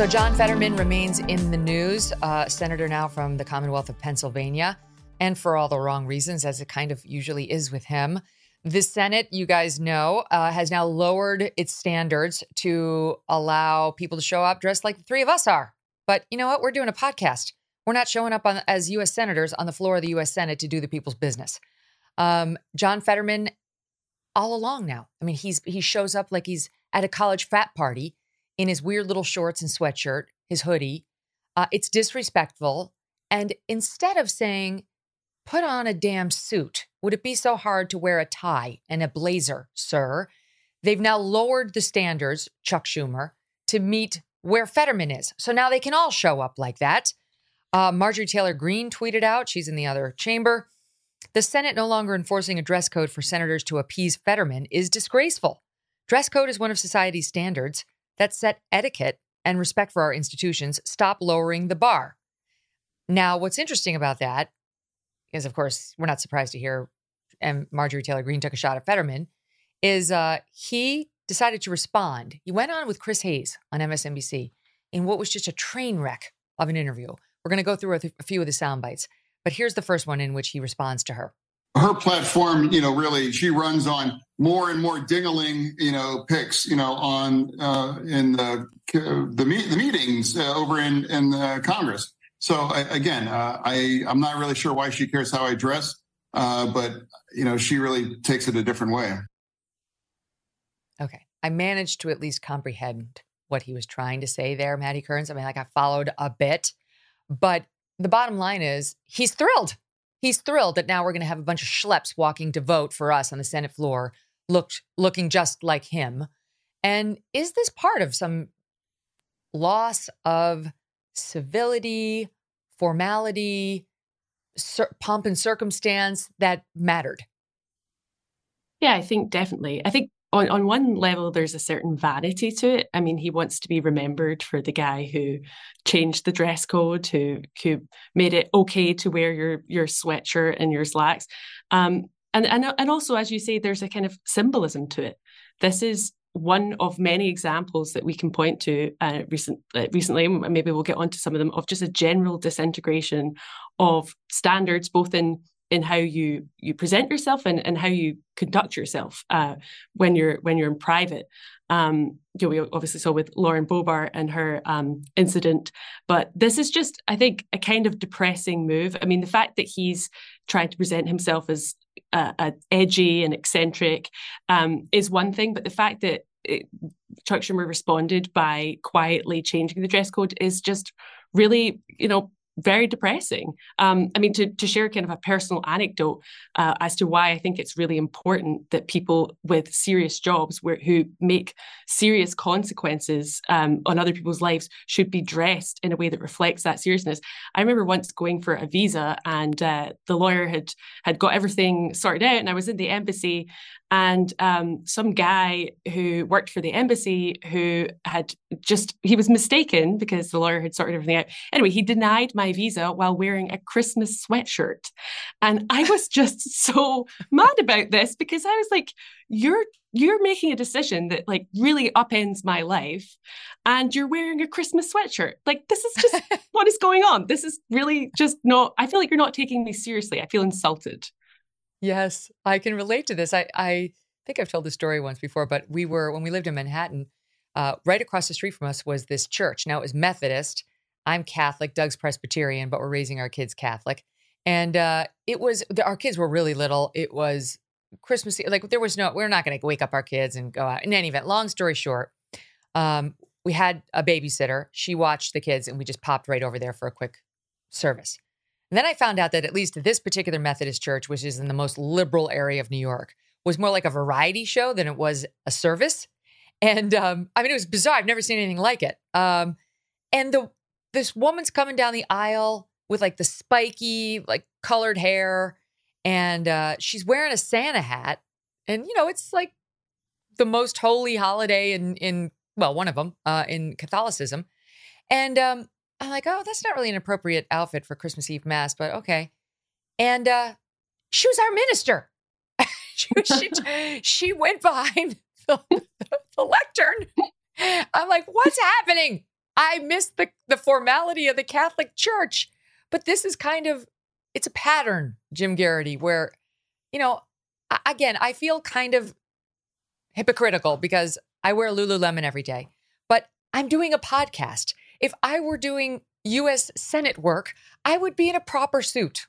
[SPEAKER 5] So, John Fetterman remains in the news, uh, senator now from the Commonwealth of Pennsylvania, and for all the wrong reasons, as it kind of usually is with him. The Senate, you guys know, uh, has now lowered its standards to allow people to show up dressed like the three of us are. But you know what? We're doing a podcast. We're not showing up on, as U.S. senators on the floor of the U.S. Senate to do the people's business. Um, John Fetterman, all along now. I mean, he's he shows up like he's at a college frat party in his weird little shorts and sweatshirt, his hoodie. Uh, it's disrespectful. And instead of saying, put on a damn suit, would it be so hard to wear a tie and a blazer, sir? They've now lowered the standards, Chuck Schumer, to meet where Fetterman is. So now they can all show up like that. Uh, Marjorie Taylor Greene tweeted out, she's in the other chamber. The Senate no longer enforcing a dress code for senators to appease Fetterman is disgraceful. Dress code is one of society's standards that set etiquette and respect for our institutions stop lowering the bar. Now, what's interesting about that is, of course, we're not surprised to hear, and Marjorie Taylor Greene took a shot at Fetterman, is uh, he decided to respond. He went on with Chris Hayes on MSNBC in what was just a train wreck of an interview. We're going to go through a, th- a few of the sound bites, but here's the first one in which he responds to her
[SPEAKER 14] her platform, you know, really she runs on more and more dingling, you know, picks, you know, on uh, in the the, the meetings uh, over in in the Congress. So again, uh, I I'm not really sure why she cares how I dress, uh, but you know, she really takes it a different way.
[SPEAKER 5] Okay, I managed to at least comprehend what he was trying to say there, Maddy Kearns. I mean, like I followed a bit, but the bottom line is he's thrilled he's thrilled that now we're going to have a bunch of schleps walking to vote for us on the Senate floor, looked looking just like him. And is this part of some loss of civility, formality, cir- pomp and circumstance that mattered?
[SPEAKER 7] Yeah, I think definitely. I think on, on one level, there's a certain vanity to it. I mean, he wants to be remembered for the guy who changed the dress code, who who made it okay to wear your your sweatshirt and your slacks. Um, and and and also, as you say, there's a kind of symbolism to it. This is one of many examples that we can point to uh, recent, uh, recently, maybe we'll get onto some of them, of just a general disintegration of standards, both in in how you you present yourself and, and how you conduct yourself uh, when you're when you're in private. Um, you know, we obviously saw with Lauren Boebert and her um, incident, but this is just, I think, a kind of depressing move. I mean, the fact that he's trying to present himself as uh, uh, edgy and eccentric um, is one thing, but the fact that it, Chuck Schumer responded by quietly changing the dress code is just really, you know, very depressing. Um, I mean, to, to share kind of a personal anecdote uh, as to why I think it's really important that people with serious jobs where, who make serious consequences um, on other people's lives should be dressed in a way that reflects that seriousness. I remember once going for a visa and uh, the lawyer had had got everything sorted out, and I was in the embassy, and um, some guy who worked for the embassy who had just he was mistaken because the lawyer had sorted everything out. Anyway he denied my visa while wearing a christmas sweatshirt. And i was just so mad about this because i was like you're you're making a decision that like really upends my life and you're wearing a christmas sweatshirt. Like this is just what is going on. This is really just not i feel like you're not taking me seriously. I feel insulted
[SPEAKER 5] Yes, I can relate to this. I, I think I've told this story once before, but we were, when we lived in Manhattan, uh, right across the street from us was this church. Now it was Methodist. I'm Catholic, Doug's Presbyterian, but we're raising our kids Catholic. And uh, it was, our kids were really little. It was Christmas, like there was no, we're not going to wake up our kids and go out. In any event, long story short, um, we had a babysitter. She watched the kids and we just popped right over there for a quick service. And then I found out that at least this particular Methodist church, which is in the most liberal area of New York, was more like a variety show than it was a service. And um, I mean, it was bizarre. I've never seen anything like it. Um, and the this woman's coming down the aisle with like the spiky, like colored hair, and uh, she's wearing a Santa hat. And you know, it's like the most holy holiday in in well, one of them uh, in Catholicism. And um, I'm like, oh, that's not really an appropriate outfit for Christmas Eve mass, but okay. And uh, she was our minister. she, she, she, went behind the, the lectern. I'm like, what's happening? I missed the, the formality of the Catholic Church. But this is kind of, it's a pattern, Jim Geraghty, where, you know, again, I feel kind of hypocritical because I wear Lululemon every day, but I'm doing a podcast if I were doing US Senate work, I would be in a proper suit.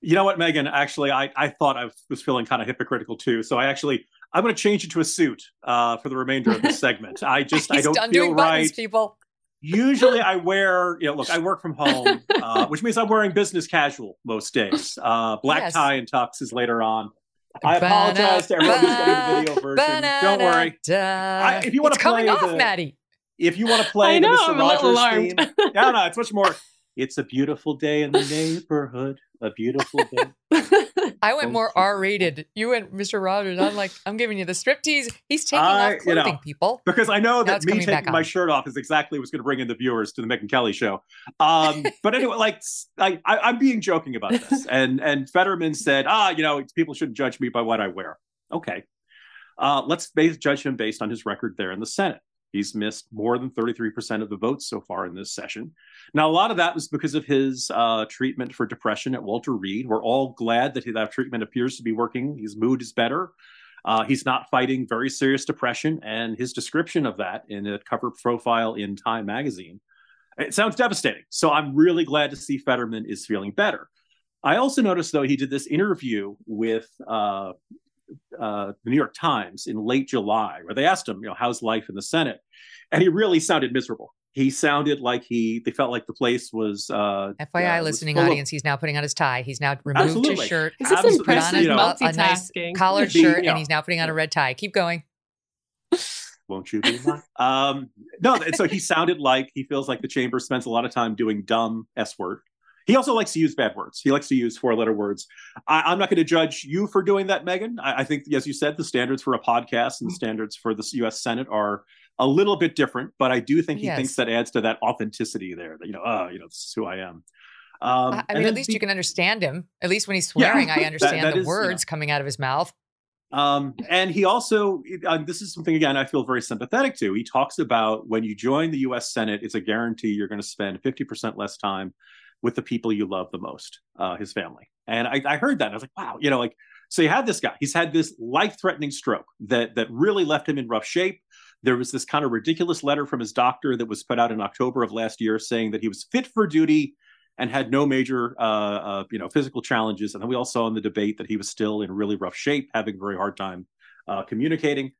[SPEAKER 6] You know what, Megyn? Actually, I, I thought I was feeling kind of hypocritical too. So I actually I'm going to change it to a suit uh, for the remainder of this segment. I just I don't feel right. Buttons,
[SPEAKER 5] people.
[SPEAKER 6] Usually, I wear you know look I work from home, uh, which means I'm wearing business casual most days. Uh, black yes. tie and tux is later on. I apologize to everyone who's getting the video version. Don't worry. I, if you want
[SPEAKER 5] to
[SPEAKER 6] play
[SPEAKER 5] coming off,
[SPEAKER 6] the,
[SPEAKER 5] Maddy
[SPEAKER 6] if you want to play
[SPEAKER 7] know,
[SPEAKER 6] the Mr.
[SPEAKER 7] I'm
[SPEAKER 6] Rogers theme, no, no, it's much more. It's a beautiful day in the neighborhood. A beautiful day.
[SPEAKER 5] I went more R-rated. You went Mr. Rogers. I'm like, I'm giving you the striptease. He's taking
[SPEAKER 6] I,
[SPEAKER 5] off clothing,
[SPEAKER 6] you know,
[SPEAKER 5] people.
[SPEAKER 6] Because I know that me taking my shirt off is exactly what's going to bring in the viewers to the Megyn Kelly show. Um, but anyway, like I, I, am being joking about this, and and Fetterman said, ah, you know, people shouldn't judge me by what I wear. Okay, uh, let's base, judge him based on his record there in the Senate. He's missed more than 33% of the votes so far in this session. Now, a lot of that was because of his uh, treatment for depression at Walter Reed. We're all glad that that treatment appears to be working. His mood is better. Uh, he's not fighting very serious depression, and his description of that in a cover profile in Time magazine, it sounds devastating. So I'm really glad to see Fetterman is feeling better. I also noticed, though, he did this interview with uh, uh, the New York Times in late July, where they asked him, you know, how's life in the Senate, and he really sounded miserable. He sounded like he they felt like the place was. Uh,
[SPEAKER 5] FYI, uh, listening audience, of, he's now putting on his tie. He's now removed
[SPEAKER 6] absolutely.
[SPEAKER 5] his shirt.
[SPEAKER 7] Is this put on
[SPEAKER 5] you know, a nice collared shirt, and he's now putting on a red tie. Keep going.
[SPEAKER 6] Won't you be mine? um, no, and so he sounded like he feels like the chamber spends a lot of time doing dumb s word he also likes to use bad words. He likes to use four letter words. I, am not going to judge you for doing that, Megyn. I, I, think, as you said, the standards for a podcast and the standards for the U.S. Senate are a little bit different, but I do think he yes. thinks that adds to that authenticity there. That you know, oh, you know, this is who I am.
[SPEAKER 5] Um, I mean, at least the, you can understand him. At least when he's swearing, yeah, I understand that, that the is, words coming out of his mouth.
[SPEAKER 6] Um, and he also, uh, this is something again I feel very sympathetic to. He talks about when you join the U.S. Senate, it's a guarantee you're going to spend 50% less time with the people you love the most, uh, his family. And I, I heard that. I was like, wow, you know, like, so you had this guy. He's had this life-threatening stroke that that really left him in rough shape. There was this kind of ridiculous letter from his doctor that was put out in October of last year saying that he was fit for duty and had no major, uh, uh, you know, physical challenges. And then we all saw in the debate that he was still in really rough shape, having a very hard time uh, communicating.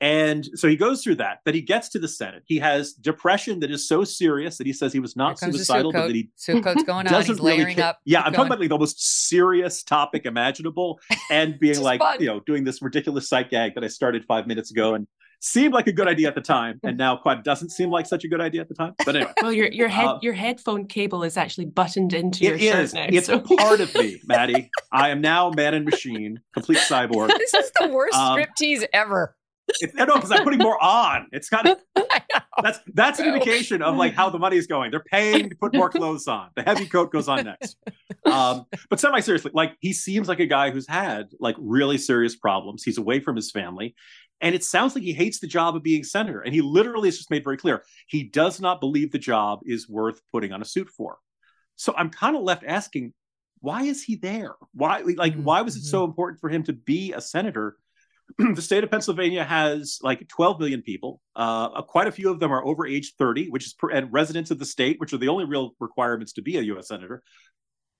[SPEAKER 6] And so he goes through that. but he gets to the Senate. He has depression that is so serious that he says he was not suicidal, but that he
[SPEAKER 5] coat's going on. He's
[SPEAKER 6] really
[SPEAKER 5] layering
[SPEAKER 6] care.
[SPEAKER 5] up.
[SPEAKER 6] Yeah,
[SPEAKER 5] Keep
[SPEAKER 6] I'm
[SPEAKER 5] going.
[SPEAKER 6] talking about like the most serious topic imaginable, and being like,
[SPEAKER 5] fun.
[SPEAKER 6] you know, doing this ridiculous sight gag that I started five minutes ago and seemed like a good idea at the time, and now quite doesn't seem like such a good idea at the time. But anyway,
[SPEAKER 7] Well, your your head
[SPEAKER 6] Uh,
[SPEAKER 7] your headphone cable is actually buttoned into your
[SPEAKER 6] it
[SPEAKER 7] shirt
[SPEAKER 6] is.
[SPEAKER 7] now.
[SPEAKER 6] It's
[SPEAKER 7] so-
[SPEAKER 6] a part of me, Maddy. I am now man and machine, complete cyborg.
[SPEAKER 5] This is the worst
[SPEAKER 6] Um,
[SPEAKER 5] striptease ever.
[SPEAKER 6] It's, know because I'm putting more on. It's kind of that's that's an indication of like how the money is going. They're paying to put more clothes on. The heavy coat goes on next. Um, but semi seriously, like he seems like a guy who's had like really serious problems. He's away from his family, and it sounds like he hates the job of being senator. And he literally has just made very clear he does not believe the job is worth putting on a suit for. So I'm kind of left asking, why is he there? Why like why was it so important for him to be a senator? the state of Pennsylvania has like 12 million people. Uh, quite a few of them are over age 30, which is per, and residents of the state, which are the only real requirements to be a U.S. senator.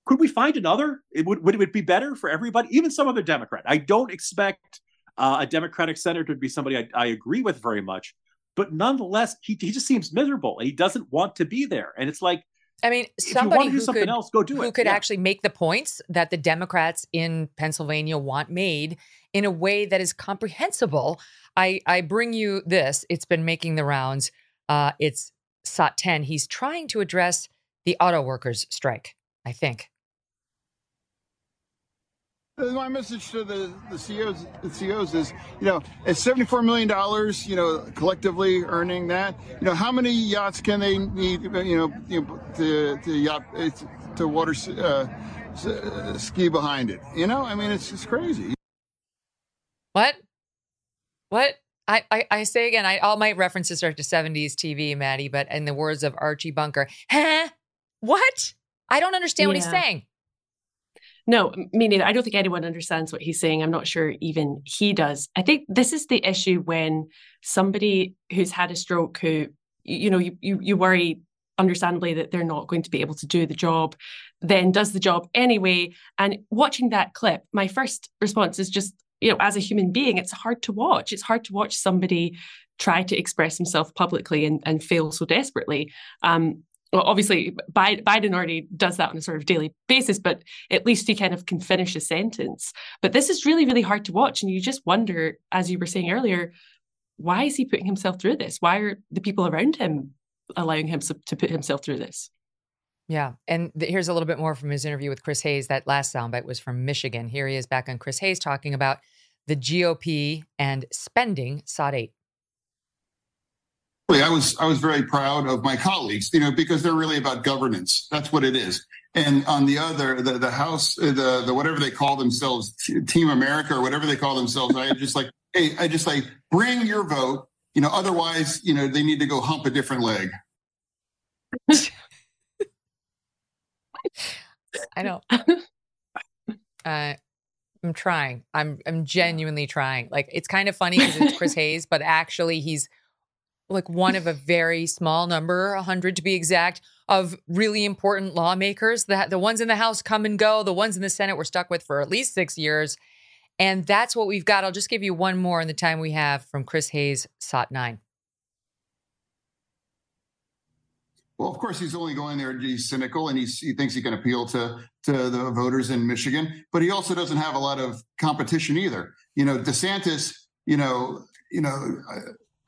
[SPEAKER 6] Could we find another? It would would it be better for everybody, even some other Democrat? I don't expect uh, a Democratic senator to be somebody I, I agree with very much, but nonetheless, he he just seems miserable and he doesn't want to be there. And it's like,
[SPEAKER 5] I mean, somebody
[SPEAKER 6] want to do
[SPEAKER 5] who
[SPEAKER 6] something
[SPEAKER 5] could,
[SPEAKER 6] else, go do
[SPEAKER 5] who
[SPEAKER 6] it.
[SPEAKER 5] could
[SPEAKER 6] Yeah.
[SPEAKER 5] actually make the points that the Democrats in Pennsylvania want made in a way that is comprehensible. I, I bring you this. It's been making the rounds. Uh, it's SOT 10. He's trying to address the auto workers strike, I think.
[SPEAKER 14] My message to the, the CEOs, the CEOs is, you know, at $74 million, you know, collectively earning that, you know, how many yachts can they need, you know, you know to, to yacht, to water uh, uh, ski behind it? You know, I mean, it's just crazy.
[SPEAKER 5] What? What? I, I, I say again, I all my references are to 70s TV, Maddy, but in the words of Archie Bunker, huh? What? I don't understand what he's saying.
[SPEAKER 7] No, me neither. I don't think anyone understands what he's saying. I'm not sure even he does. I think this is the issue when somebody who's had a stroke, who you know, you you, you worry understandably that they're not going to be able to do the job, then does the job anyway. And watching that clip, my first response is just, you know, as a human being, it's hard to watch. It's hard to watch somebody try to express himself publicly and, and fail so desperately. Um, well, obviously, Biden already does that on a sort of daily basis, but at least he kind of can finish a sentence. But this is really, really hard to watch. And you just wonder, as you were saying earlier, why is he putting himself through this? Why are the people around him allowing him to put himself through this?
[SPEAKER 5] Yeah. And here's a little bit more from his interview with Chris Hayes. That last soundbite was from Michigan. Here he is back on Chris Hayes talking about the GOP and spending SOT 8.
[SPEAKER 14] I was I was very proud of my colleagues, you know, because they're really about governance. That's what it is. And on the other, the the House, uh, the the whatever they call themselves, Team America or whatever they call themselves, I just like, hey, I just like bring your vote. You know, otherwise, you know, they need to go hump a different leg.
[SPEAKER 5] I know. uh, I'm trying. I'm I'm genuinely trying. Like it's kind of funny because it's Chris Hayes, but actually he's like one of a very small number, 100 to be exact, of really important lawmakers. That the ones in the House come and go. The ones in the Senate we're stuck with for at least six years, and that's what we've got. I'll just give you one more in the time we have from Chris Hayes, SOT nine.
[SPEAKER 14] Well, of course, he's only going there. He's cynical, and he thinks he can appeal to to the voters in Michigan. But he also doesn't have a lot of competition either. You know, DeSantis. You know, you know,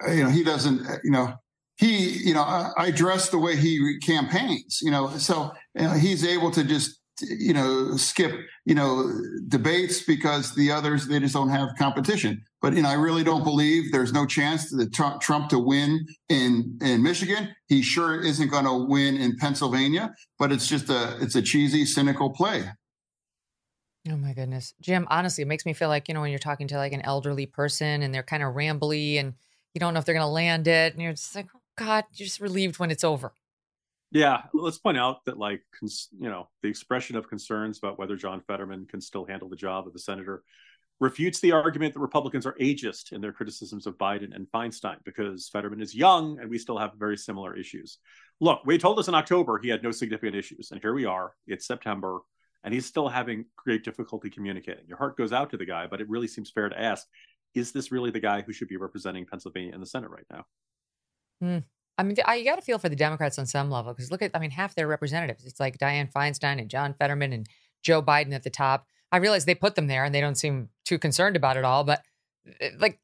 [SPEAKER 14] you know, he doesn't. uh, You know, he. You know, I, I dress the way he campaigns. You know, so you know, he's able to just you know skip you know debates because the others they just don't have competition but you know i really don't believe there's no chance that trump, trump to win in in michigan he sure isn't going to win in pennsylvania but it's just a it's a cheesy cynical play
[SPEAKER 5] Oh my goodness. Jim, honestly, it makes me feel like, you know, when you're talking to like an elderly person and they're kind of rambly and you don't know if they're going to land it. And you're just like, oh God, you're just relieved when it's over.
[SPEAKER 6] Yeah, let's point out that, like, cons- you know, the expression of concerns about whether John Fetterman can still handle the job of the senator refutes the argument that Republicans are ageist in their criticisms of Biden and Feinstein because Fetterman is young and we still have very similar issues. Look, we told us in October he had no significant issues, and here we are. It's September, and he's still having great difficulty communicating. Your heart goes out to the guy, but it really seems fair to ask is this really the guy who should be representing Pennsylvania in the Senate right now?
[SPEAKER 5] Hmm. I mean, I, you got to feel for the Democrats on some level because look at, I mean, half their representatives. It's like Dianne Feinstein and John Fetterman and Joe Biden at the top. I realize they put them there and they don't seem too concerned about it all, but eh, like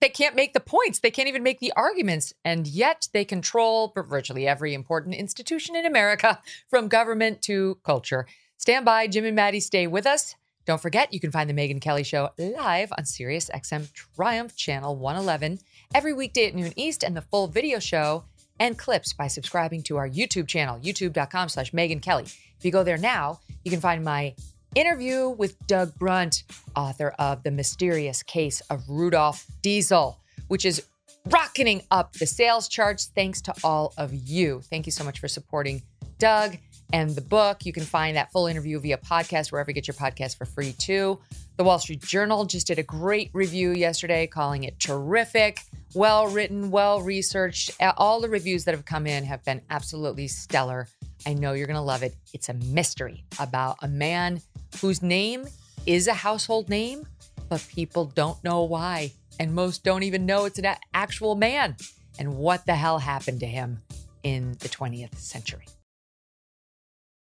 [SPEAKER 5] they can't make the points. They can't even make the arguments. And yet they control virtually every important institution in America from government to culture. Stand by. Jim and Maddy stay with us. Don't forget, you can find the Megyn Kelly Show live on Sirius XM Triumph Channel 111 every weekday at noon East and the full video show and clips by subscribing to our YouTube channel, youtube.com slash Megyn Kelly. If you go there now, you can find my interview with Doug Brunt, author of The Mysterious Case of Rudolph Diesel, which is rocketing up the sales charts thanks to all of you. Thank you so much for supporting Doug and the book. You can find that full interview via podcast, wherever you get your podcast for free too. The Wall Street Journal just did a great review yesterday, calling it terrific, well written, well researched. All the reviews that have come in have been absolutely stellar. I know you're going to love it. It's a mystery about a man whose name is a household name, but people don't know why. And most don't even know it's an actual man. And what the hell happened to him in the 20th century?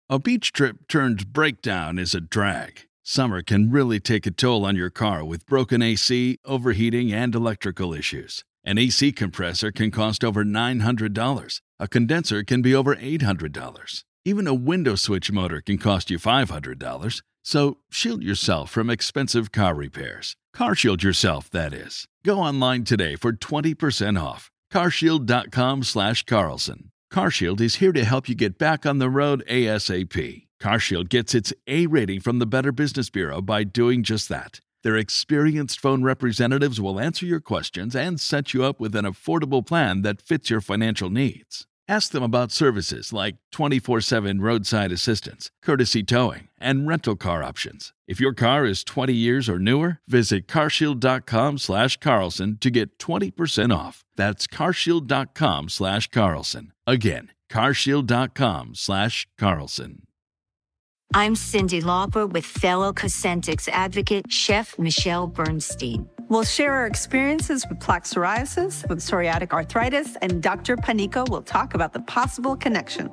[SPEAKER 15] A beach trip turned breakdown is a drag. Summer can really take a toll on your car with broken AC, overheating, and electrical issues. An AC compressor can cost over $900. A condenser can be over $800. Even a window switch motor can cost you $500. So shield yourself from expensive car repairs. Car shield yourself, that is. Go online today for 20% off. carshield.com slash Carlson. CarShield is here to help you get back on the road ASAP. CarShield gets its A rating from the Better Business Bureau by doing just that. Their experienced phone representatives will answer your questions and set you up with an affordable plan that fits your financial needs. Ask them about services like 24 7 roadside assistance, courtesy towing, and rental car options. If your car is 20 years or newer, visit carshield.com slash Carlson to get 20% off. That's carshield.com slash Carlson. Again, carshield.com slash Carlson.
[SPEAKER 16] I'm Cyndi Lauper with fellow Cosentyx advocate, Chef Michelle Bernstein.
[SPEAKER 17] We'll share our experiences with plaque psoriasis, with psoriatic arthritis, and Dr. Panico will talk about the possible connection.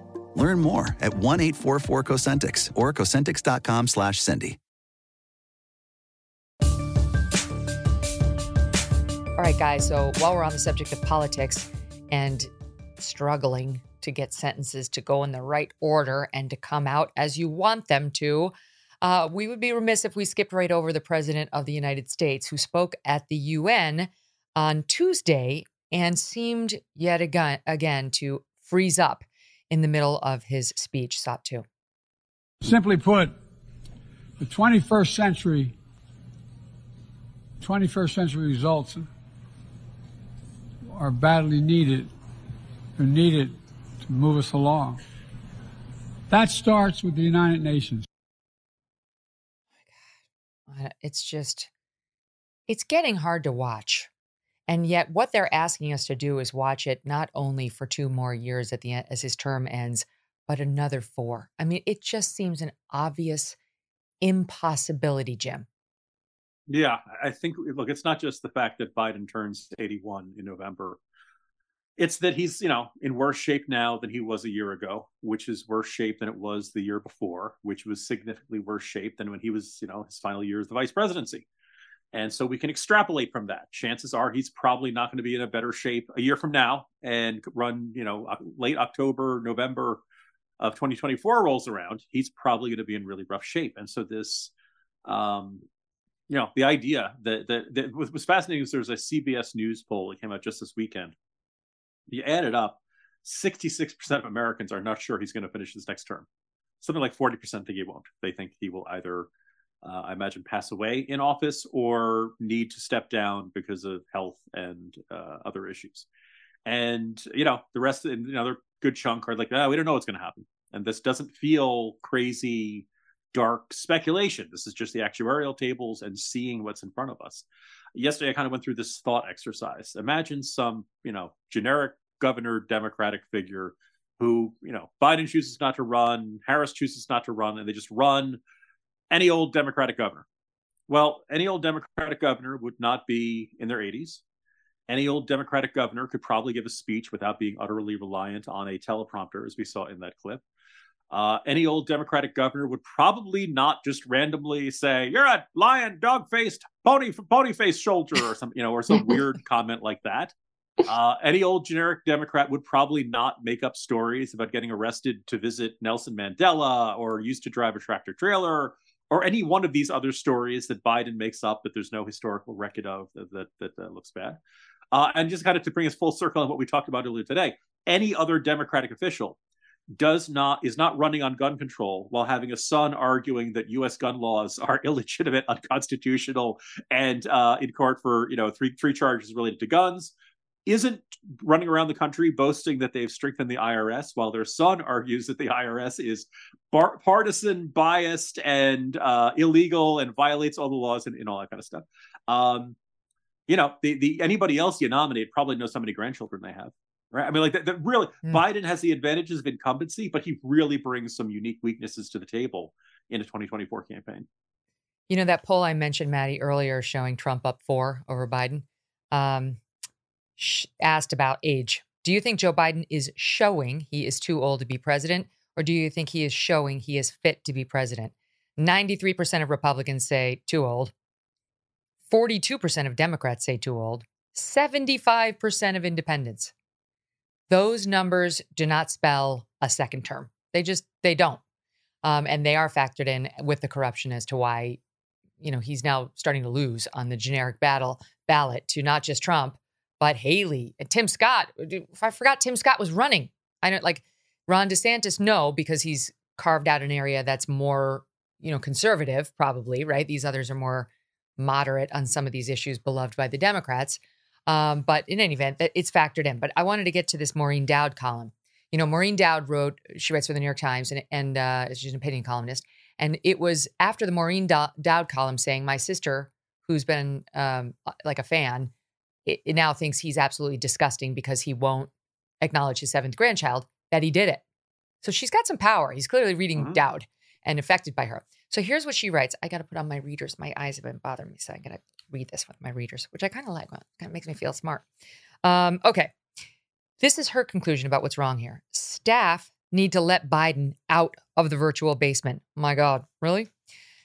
[SPEAKER 2] Learn more at 1 844 Cosentyx or Cosentyx.com slash Cindy.
[SPEAKER 5] All right, guys. So while we're on the subject of politics and struggling to get sentences to go in the right order and to come out as you want them to, uh, we would be remiss if we skipped right over the President of the United States, who spoke at the UN on Tuesday and seemed yet again, again to freeze up in the middle of his speech. Satu.
[SPEAKER 18] Simply put, the 21st century 21st century results are badly needed. They're needed to move us along. That starts with the United Nations.
[SPEAKER 5] Oh uh, it's just, it's getting hard to watch. And yet, what they're asking us to do is watch it not only for two more years at the end as his term ends, but another four. I mean, it just seems an obvious impossibility, Jim.
[SPEAKER 6] Yeah, I think eh, look, it's not just the fact that Biden turns 81 in November. It's that he's, you know, in worse shape now than he was a year ago, which is worse shape than it was the year before, which was significantly worse shape than when he was, you know, his final year as the vice presidency. And so we can extrapolate from that. Chances are he's probably not going to be in a better shape a year from now and run, you know, late October, November of 2024 rolls around. He's probably going to be in really rough shape. And so this, um, you know, the idea that that, that was fascinating is there's a CBS News poll that came out just this weekend. You add it up, 66% of Americans are not sure he's going to finish his next term. Something like 40% think he won't. They think he will either uh, I imagine, pass away in office or need to step down because of health and uh, other issues. And you know, the rest another good chunk are like, oh, we don't know what's going to happen, and this doesn't feel crazy, dark speculation. This is just the actuarial tables and seeing what's in front of us. Yesterday, I kind of went through this thought exercise. Imagine some, you know, generic governor, Democratic figure who, you know, Biden chooses not to run, Harris chooses not to run, and they just run any old Democratic governor. Well, any old Democratic governor would not be in their 80s. Any old Democratic governor could probably give a speech without being utterly reliant on a teleprompter, as we saw in that clip. Uh, any old Democratic governor would probably not just randomly say, "You're a lion, dog-faced, pony, pony-faced soldier," or some, you know, or some weird comment like that. Uh, any old generic Democrat would probably not make up stories about getting arrested to visit Nelson Mandela or used to drive a tractor trailer or any one of these other stories that Biden makes up that there's no historical record of that that, that, looks bad. Uh, and just kind of to bring us full circle on what we talked about earlier today, any other Democratic official does not is not running on gun control while having a son arguing that U.S. gun laws are illegitimate, unconstitutional, and uh, in court for you know three three charges related to guns isn't running around the country boasting that they've strengthened the IRS, while their son argues that the IRS is bar- partisan, biased, and uh, illegal, and violates all the laws and, and all that kind of stuff. Um, you know, the, the anybody else you nominate probably knows how many grandchildren they have, right? I mean, like that, that really, mm. Biden has the advantages of incumbency, but he really brings some unique weaknesses to the table in a 2024 campaign.
[SPEAKER 5] You know that poll I mentioned, Maddy, earlier, showing Trump up four over Biden. Um, asked about age. Do you think Joe Biden is showing he is too old to be president, or do you think he is showing he is fit to be president? 93% of Republicans say too old. 42% of Democrats say too old. 75% of independents. Those numbers do not spell a second term. They just they don't. Um, and they are factored in with the corruption as to why, you know, he's now starting to lose on the generic battle ballot to not just Trump, but Haley and Tim Scott. If I forgot Tim Scott was running. I don't like Ron DeSantis. No, because he's carved out an area that's more, you know, conservative, probably right. These others are more moderate on some of these issues, beloved by the Democrats. Um, but in any event, it's factored in. But I wanted to get to this Maureen Dowd column. You know, Maureen Dowd wrote. She writes for the New York Times, and and uh, she's an opinion columnist. And it was after the Maureen Dowd column saying, "My sister, who's been um, like a fan." It, it now thinks he's absolutely disgusting because he won't acknowledge his seventh grandchild that he did it. So she's got some power. He's clearly reading mm-hmm. Dowd and affected by her. So here's what she writes. I got to put on my readers. My eyes have been bothering me, so I'm going to read this with my readers, which I kind of like. Kind of makes me feel smart. Um, okay. This is her conclusion about what's wrong here. Staff need to let Biden out of the virtual basement. My God, really?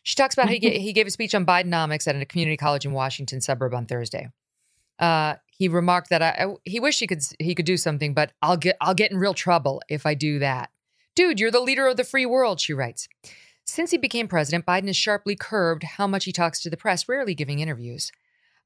[SPEAKER 5] She talks about how he, he gave a speech on Bidenomics at a community college in Washington suburb on Thursday. Uh, he remarked that I, I, he wished he could he could do something, but I'll get I'll get in real trouble if I do that. Dude, you're the leader of the free world, she writes. Since he became president, Biden has sharply curbed how much he talks to the press, rarely giving interviews.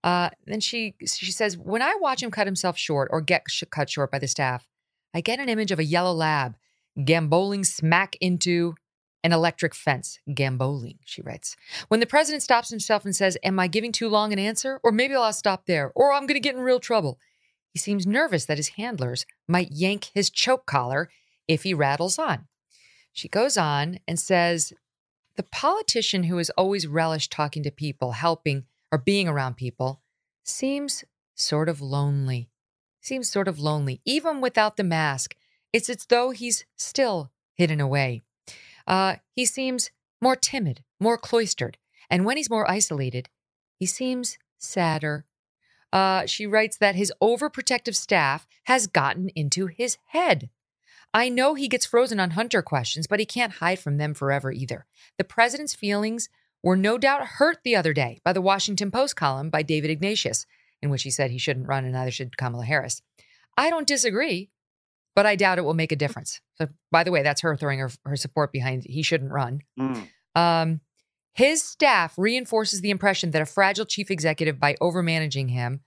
[SPEAKER 5] Uh, then she she says, when I watch him cut himself short or get sh- cut short by the staff, I get an image of a yellow lab gamboling smack into an electric fence, gamboling, she writes. When the president stops himself and says, Am I giving too long an answer? Or maybe I'll stop there, or I'm going to get in real trouble. He seems nervous that his handlers might yank his choke collar if he rattles on. She goes on and says, The politician who has always relished talking to people, helping, or being around people, seems sort of lonely. Seems sort of lonely, even without the mask. It's as though he's still hidden away. Uh, he seems more timid, more cloistered. And when he's more isolated, he seems sadder. Uh, she writes that his overprotective staff has gotten into his head. I know he gets frozen on Hunter questions, but he can't hide from them forever either. The president's feelings were no doubt hurt the other day by the Washington Post column by David Ignatius, in which he said he shouldn't run and neither should Kamala Harris. I don't disagree but I doubt it will make a difference. So, by the way, that's her throwing her, her support behind he shouldn't run. Mm. Um, his staff reinforces the impression that a fragile chief executive, by overmanaging him,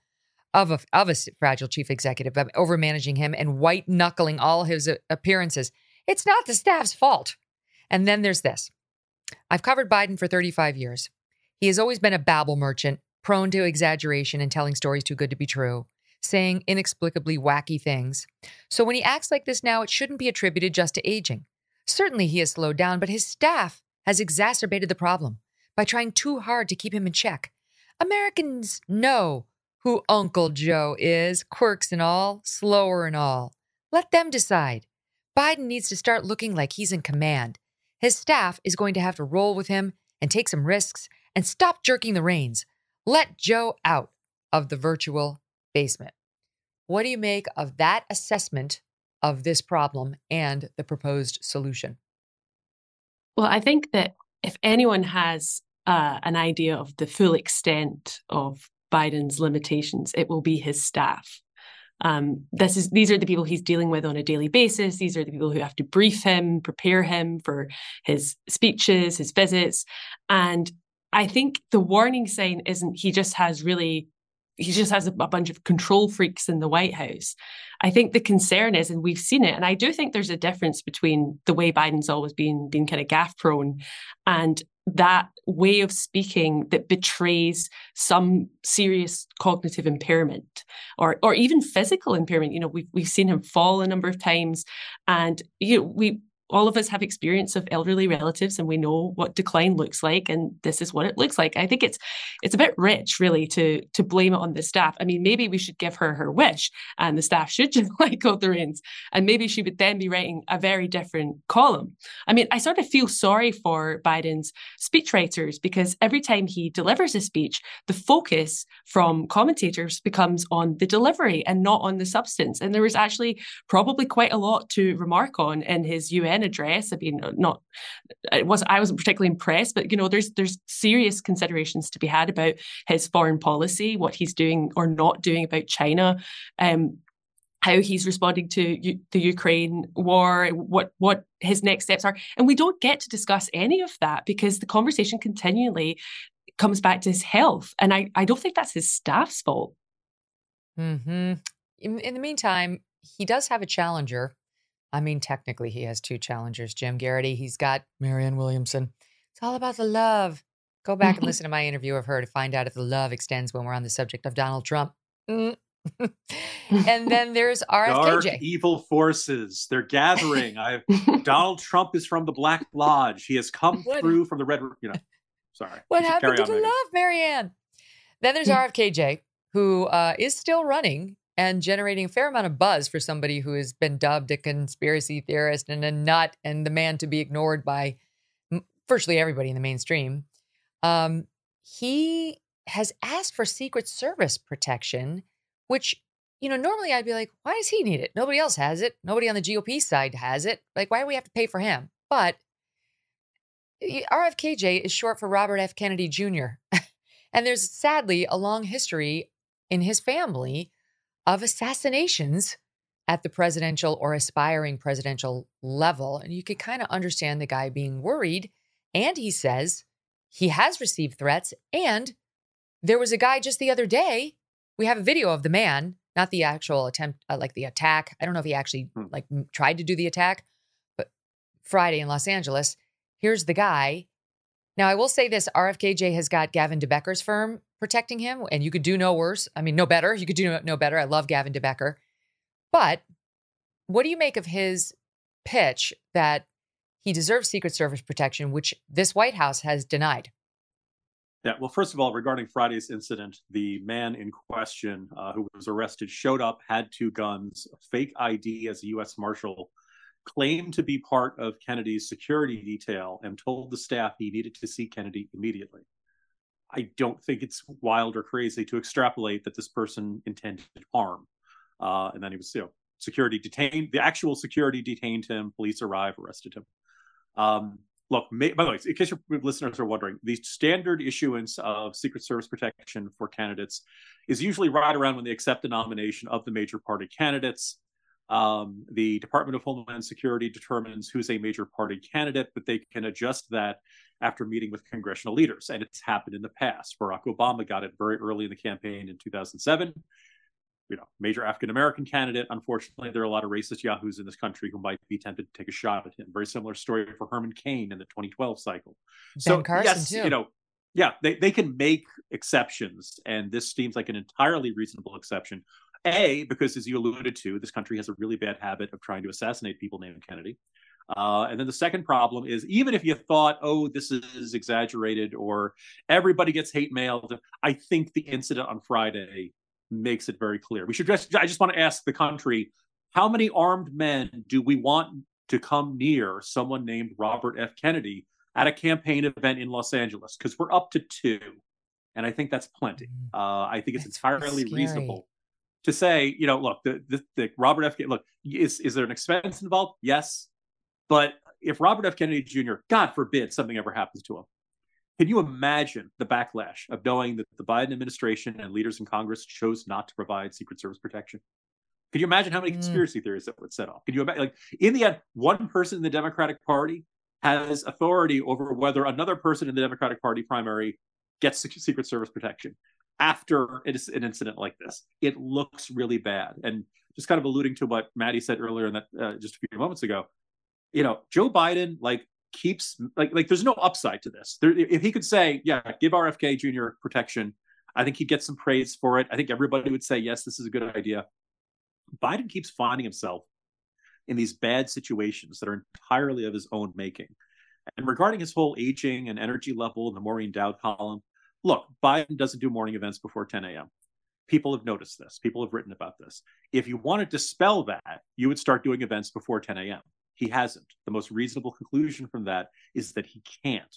[SPEAKER 5] of a, of a fragile chief executive, by overmanaging him and white knuckling all his uh, appearances, it's not the staff's fault. And then there's this I've covered Biden for 35 years. He has always been a babble merchant, prone to exaggeration and telling stories too good to be true, saying inexplicably wacky things. So when he acts like this now, it shouldn't be attributed just to aging. Certainly he has slowed down, but his staff has exacerbated the problem by trying too hard to keep him in check. Americans know who Uncle Joe is, quirks and all, slower and all. Let them decide. Biden needs to start looking like he's in command. His staff is going to have to roll with him and take some risks and stop jerking the reins. Let Joe out of the virtual basement. What do you make of that assessment of this problem and the proposed solution?
[SPEAKER 7] Well, I think that if anyone has uh, an idea of the full extent of Biden's limitations, it will be his staff. Um, this is these are the people he's dealing with on a daily basis. These are the people who have to brief him, prepare him for his speeches, his visits, and I think the warning sign isn't he just has really he just has a, a, bunch of control freaks in the White House. I think the concern is, and we've seen it, and I do think there's a difference between the way Biden's always been been kind of gaff prone and that way of speaking that betrays some serious cognitive impairment or or even physical impairment. You know, we've we've seen him fall a number of times, and you know, we all of us have experience of elderly relatives and we know what decline looks like and this is what it looks like. I think it's it's a bit rich really to to blame it on the staff. I mean maybe we should give her her wish and the staff should just like go the reins. And maybe she would then be writing a very different column. I mean i sort of feel sorry for biden's speechwriters because every time he delivers a speech the focus from commentators becomes on the delivery and not on the substance. And there was actually probably quite a lot to remark on in his un Address. I mean, not it was I wasn't particularly impressed, but you know, there's there's serious considerations to be had about his foreign policy, what he's doing or not doing about China. Um, how he's responding to U- the Ukraine war, what what his next steps are, and we don't get to discuss any of that because the conversation continually comes back to his health, and I I don't think that's his staff's fault.
[SPEAKER 5] Hmm. In, in the meantime, he does have a challenger I mean, technically, he has two challengers Jim Geraghty, He's got Marianne Williamson. It's all about the love. Go back and listen to my interview of her to find out if the love extends when we're on the subject of Donald Trump. Mm. and then there's RFKJ.
[SPEAKER 6] Dark evil forces. They're gathering. I Donald Trump is from the Black Lodge. He has come what? through from the red. You know, sorry.
[SPEAKER 5] What happened to the love, Marianne? Then there's RFKJ, who uh, is still running and generating a fair amount of buzz for somebody who has been dubbed a conspiracy theorist and a nut and the man to be ignored by virtually everybody in the mainstream. Um, he has asked for Secret Service protection, which, you know, normally I'd be like, why does he need it? Nobody else has it. Nobody on the GOP side has it. Like, why do we have to pay for him? But RFKJ is short for Robert F. Kennedy Jr. and there's sadly a long history in his family of assassinations at the presidential or aspiring presidential level. And you could kind of understand the guy being worried. And he says he has received threats. And there was a guy just the other day. We have a video of the man, not the actual attempt, uh, like the attack. I don't know if he actually hmm. like tried to do the attack, but Friday in Los Angeles. Here's the guy. Now, I will say this RFKJ has got Gavin de Becker's firm protecting him, and you could do no worse. I mean, no better. You could do no better. I love Gavin de Becker. But what do you make of his pitch that he deserves Secret Service protection, which this White House has denied?
[SPEAKER 6] Yeah, well, first of all, regarding Friday's incident, the man in question uh, who was arrested showed up, had two guns, fake ID as a U.S. Marshal, claimed to be part of Kennedy's security detail, and told the staff he needed to see Kennedy immediately. I don't think it's wild or crazy to extrapolate that this person intended harm. Uh, and then he was, you know, security detained. The actual security detained him. Police arrived, arrested him. Um, look, may, by the way, in case your listeners are wondering, the standard issuance of Secret Service protection for candidates is usually right around when they accept the nomination of the major party candidates. Um, the Department of Homeland Security determines who's a major party candidate, but they can adjust that after meeting with congressional leaders. And it's happened in the past. Barack Obama got it very early in the campaign in 2007. You know, major African American candidate. Unfortunately, there are a lot of racist yahoos in this country who might be tempted to take a shot at him. Very similar story for Herman Cain in the 2012 cycle.
[SPEAKER 5] Ben so Carson
[SPEAKER 6] yes,
[SPEAKER 5] too.
[SPEAKER 6] you know, Yeah, they, they can make exceptions, and this seems like an entirely reasonable exception. A, because as you alluded to, this country has a really bad habit of trying to assassinate people named Kennedy. Uh, and then the second problem is even if you thought, oh, this is exaggerated or everybody gets hate mail, I think the incident on Friday makes it very clear. We should just, I just want to ask the country how many armed men do we want to come near someone named Robert F. Kennedy at a campaign event in Los Angeles? Because we're up to two. And I think that's plenty. Mm. Uh, I think it's that's entirely reasonable to say, you know, look, the, the, the Robert F. Kennedy, Look, is is there an expense involved? Yes, but if Robert F. Kennedy Jr., God forbid, something ever happens to him, can you imagine the backlash of knowing that the Biden administration and leaders in Congress chose not to provide Secret Service protection? Can you imagine how many mm. conspiracy mm. theories that would set off? Can you imagine, like, in the end, one person in the Democratic Party has authority over whether another person in the Democratic Party primary gets Secret Service protection after an incident like this. It looks really bad. And just kind of alluding to what Maddy said earlier, in that uh, just a few moments ago, you know, Joe Biden like keeps like like there's no upside to this. There, if he could say, yeah, give RFK Jr. protection, I think he'd get some praise for it. I think everybody would say, yes, this is a good idea. Biden keeps finding himself in these bad situations that are entirely of his own making. And regarding his whole aging and energy level in the Maureen Dowd column, look, Biden doesn't do morning events before 10 a.m. People have noticed this. People have written about this. If you want to dispel that, you would start doing events before 10 a.m. He hasn't. The most reasonable conclusion from that is that he can't.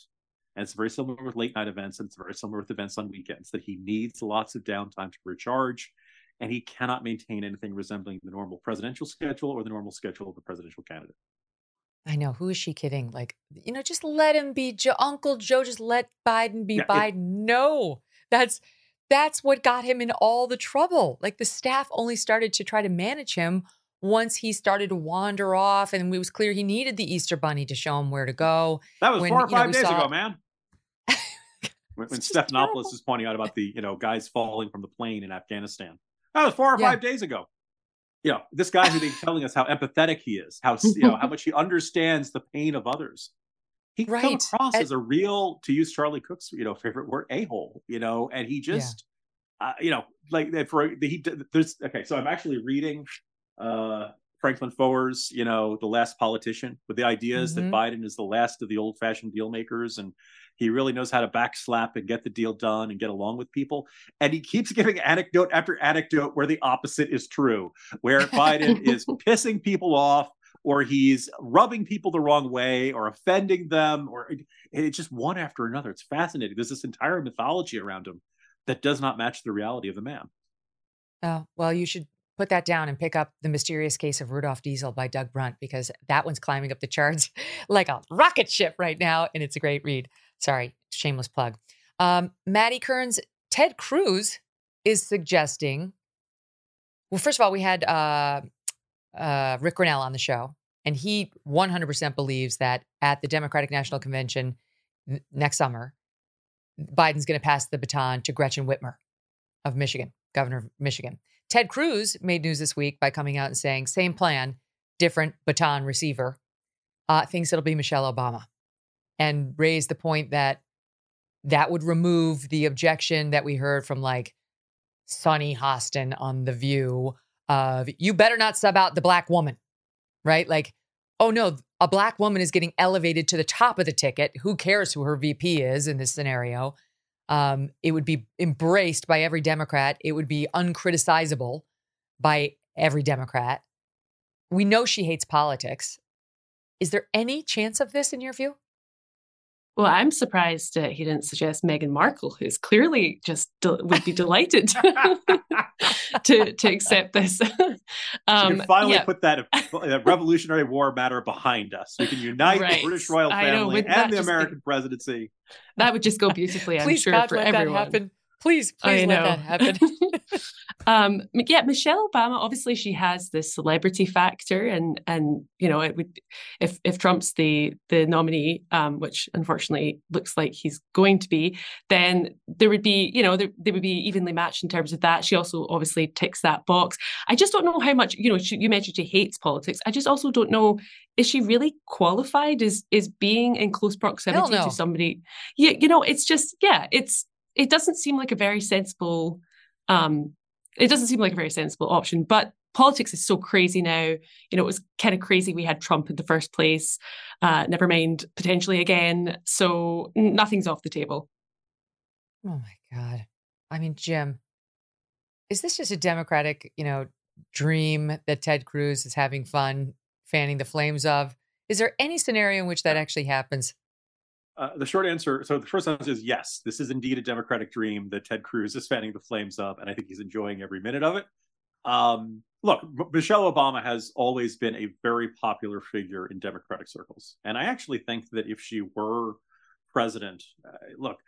[SPEAKER 6] And it's very similar with late night events, and it's very similar with events on weekends, that he needs lots of downtime to recharge, and he cannot maintain anything resembling the normal presidential schedule or the normal schedule of a presidential candidate.
[SPEAKER 5] I know. Who is she kidding? Like, you know, just let him be Joe, Uncle Joe, just let Biden be yeah, Biden. It, no, that's that's what got him in all the trouble. Like the staff only started to try to manage him once he started to wander off and it was clear he needed the Easter Bunny to show him where to go.
[SPEAKER 6] That was when, four or five know, days saw... ago, man. when, when Stephanopoulos is pointing out about the, you know, guys falling from the plane in Afghanistan. That was four or yeah. five days ago. You know, this guy who's been telling us how empathetic he is, how you know, how much he understands the pain of others. He right. across and... as a real, to use Charlie Cook's, you know, favorite word, a hole. You know, and he just, yeah. uh, you know, like for he there's okay. So I'm actually reading uh, Franklin Foer's, you know, the last politician, with the ideas mm-hmm. that Biden is the last of the old-fashioned deal makers, and he really knows how to backslap and get the deal done and get along with people. And he keeps giving anecdote after anecdote where the opposite is true, where Biden is pissing people off or he's rubbing people the wrong way or offending them or it's just one after another it's fascinating there's this entire mythology around him that does not match the reality of the man
[SPEAKER 5] oh well you should put that down and pick up The Mysterious Case of Rudolph Diesel by Doug Brunt because that one's climbing up the charts like a rocket ship right now. And it's a great read. Sorry, shameless plug. Um, Maddy Kearns, Ted Cruz is suggesting. Well, first of all, we had uh, uh, Ric Grenell on the show, and he 100% believes that at the Democratic National Convention next summer, Biden's going to pass the baton to Gretchen Whitmer of Michigan, governor of Michigan. Ted Cruz made news this week by coming out and saying, same plan, different baton receiver, uh, thinks it'll be Michelle Obama, and raised the point that that would remove the objection that we heard from like Sunny Hostin on The View of you better not sub out the black woman, right? Like, oh no, a black woman is getting elevated to the top of the ticket. Who cares who her VP is in this scenario? Um, it would be embraced by every Democrat. It would be uncriticizable by every Democrat. We know she hates politics. Is there any chance of this in your view?
[SPEAKER 7] Well, I'm surprised uh, he didn't suggest Meghan Markle, who's clearly just de- would be delighted to to accept this.
[SPEAKER 6] um, we can finally yeah. put that, that Revolutionary War matter behind us. We can unite right. the British royal family know, and the American be, presidency.
[SPEAKER 7] That would just go beautifully, I'm
[SPEAKER 5] Please
[SPEAKER 7] sure,
[SPEAKER 5] God,
[SPEAKER 7] for
[SPEAKER 5] let
[SPEAKER 7] everyone.
[SPEAKER 5] That happen. Please, please
[SPEAKER 7] I
[SPEAKER 5] let
[SPEAKER 7] know.
[SPEAKER 5] that happen.
[SPEAKER 7] um yeah michelle obama obviously she has this celebrity factor and and you know it would if if trump's the the nominee um which unfortunately looks like he's going to be then there would be you know there, they would be evenly matched in terms of that. She also obviously ticks that box. I just don't know how much you know she, you mentioned she hates politics. I just also don't know is she really qualified is is being in close proximity to somebody? Yeah you know it's just yeah it's it doesn't seem like a very sensible um it doesn't seem like a very sensible option but politics is so crazy now you know it was kind of crazy we had trump in the first place uh never mind potentially again so nothing's off the table
[SPEAKER 5] Oh my God. I mean, Jim, is this just a Democratic, you know, dream that Ted Cruz is having fun fanning the flames of? Is there any scenario in which that actually happens?
[SPEAKER 6] Uh, the short answer so the first answer is yes this is indeed a democratic dream that ted cruz is fanning the flames of and i think he's enjoying every minute of it. Um, look michelle obama has always been a very popular figure in democratic circles and i actually think that if she were president uh, look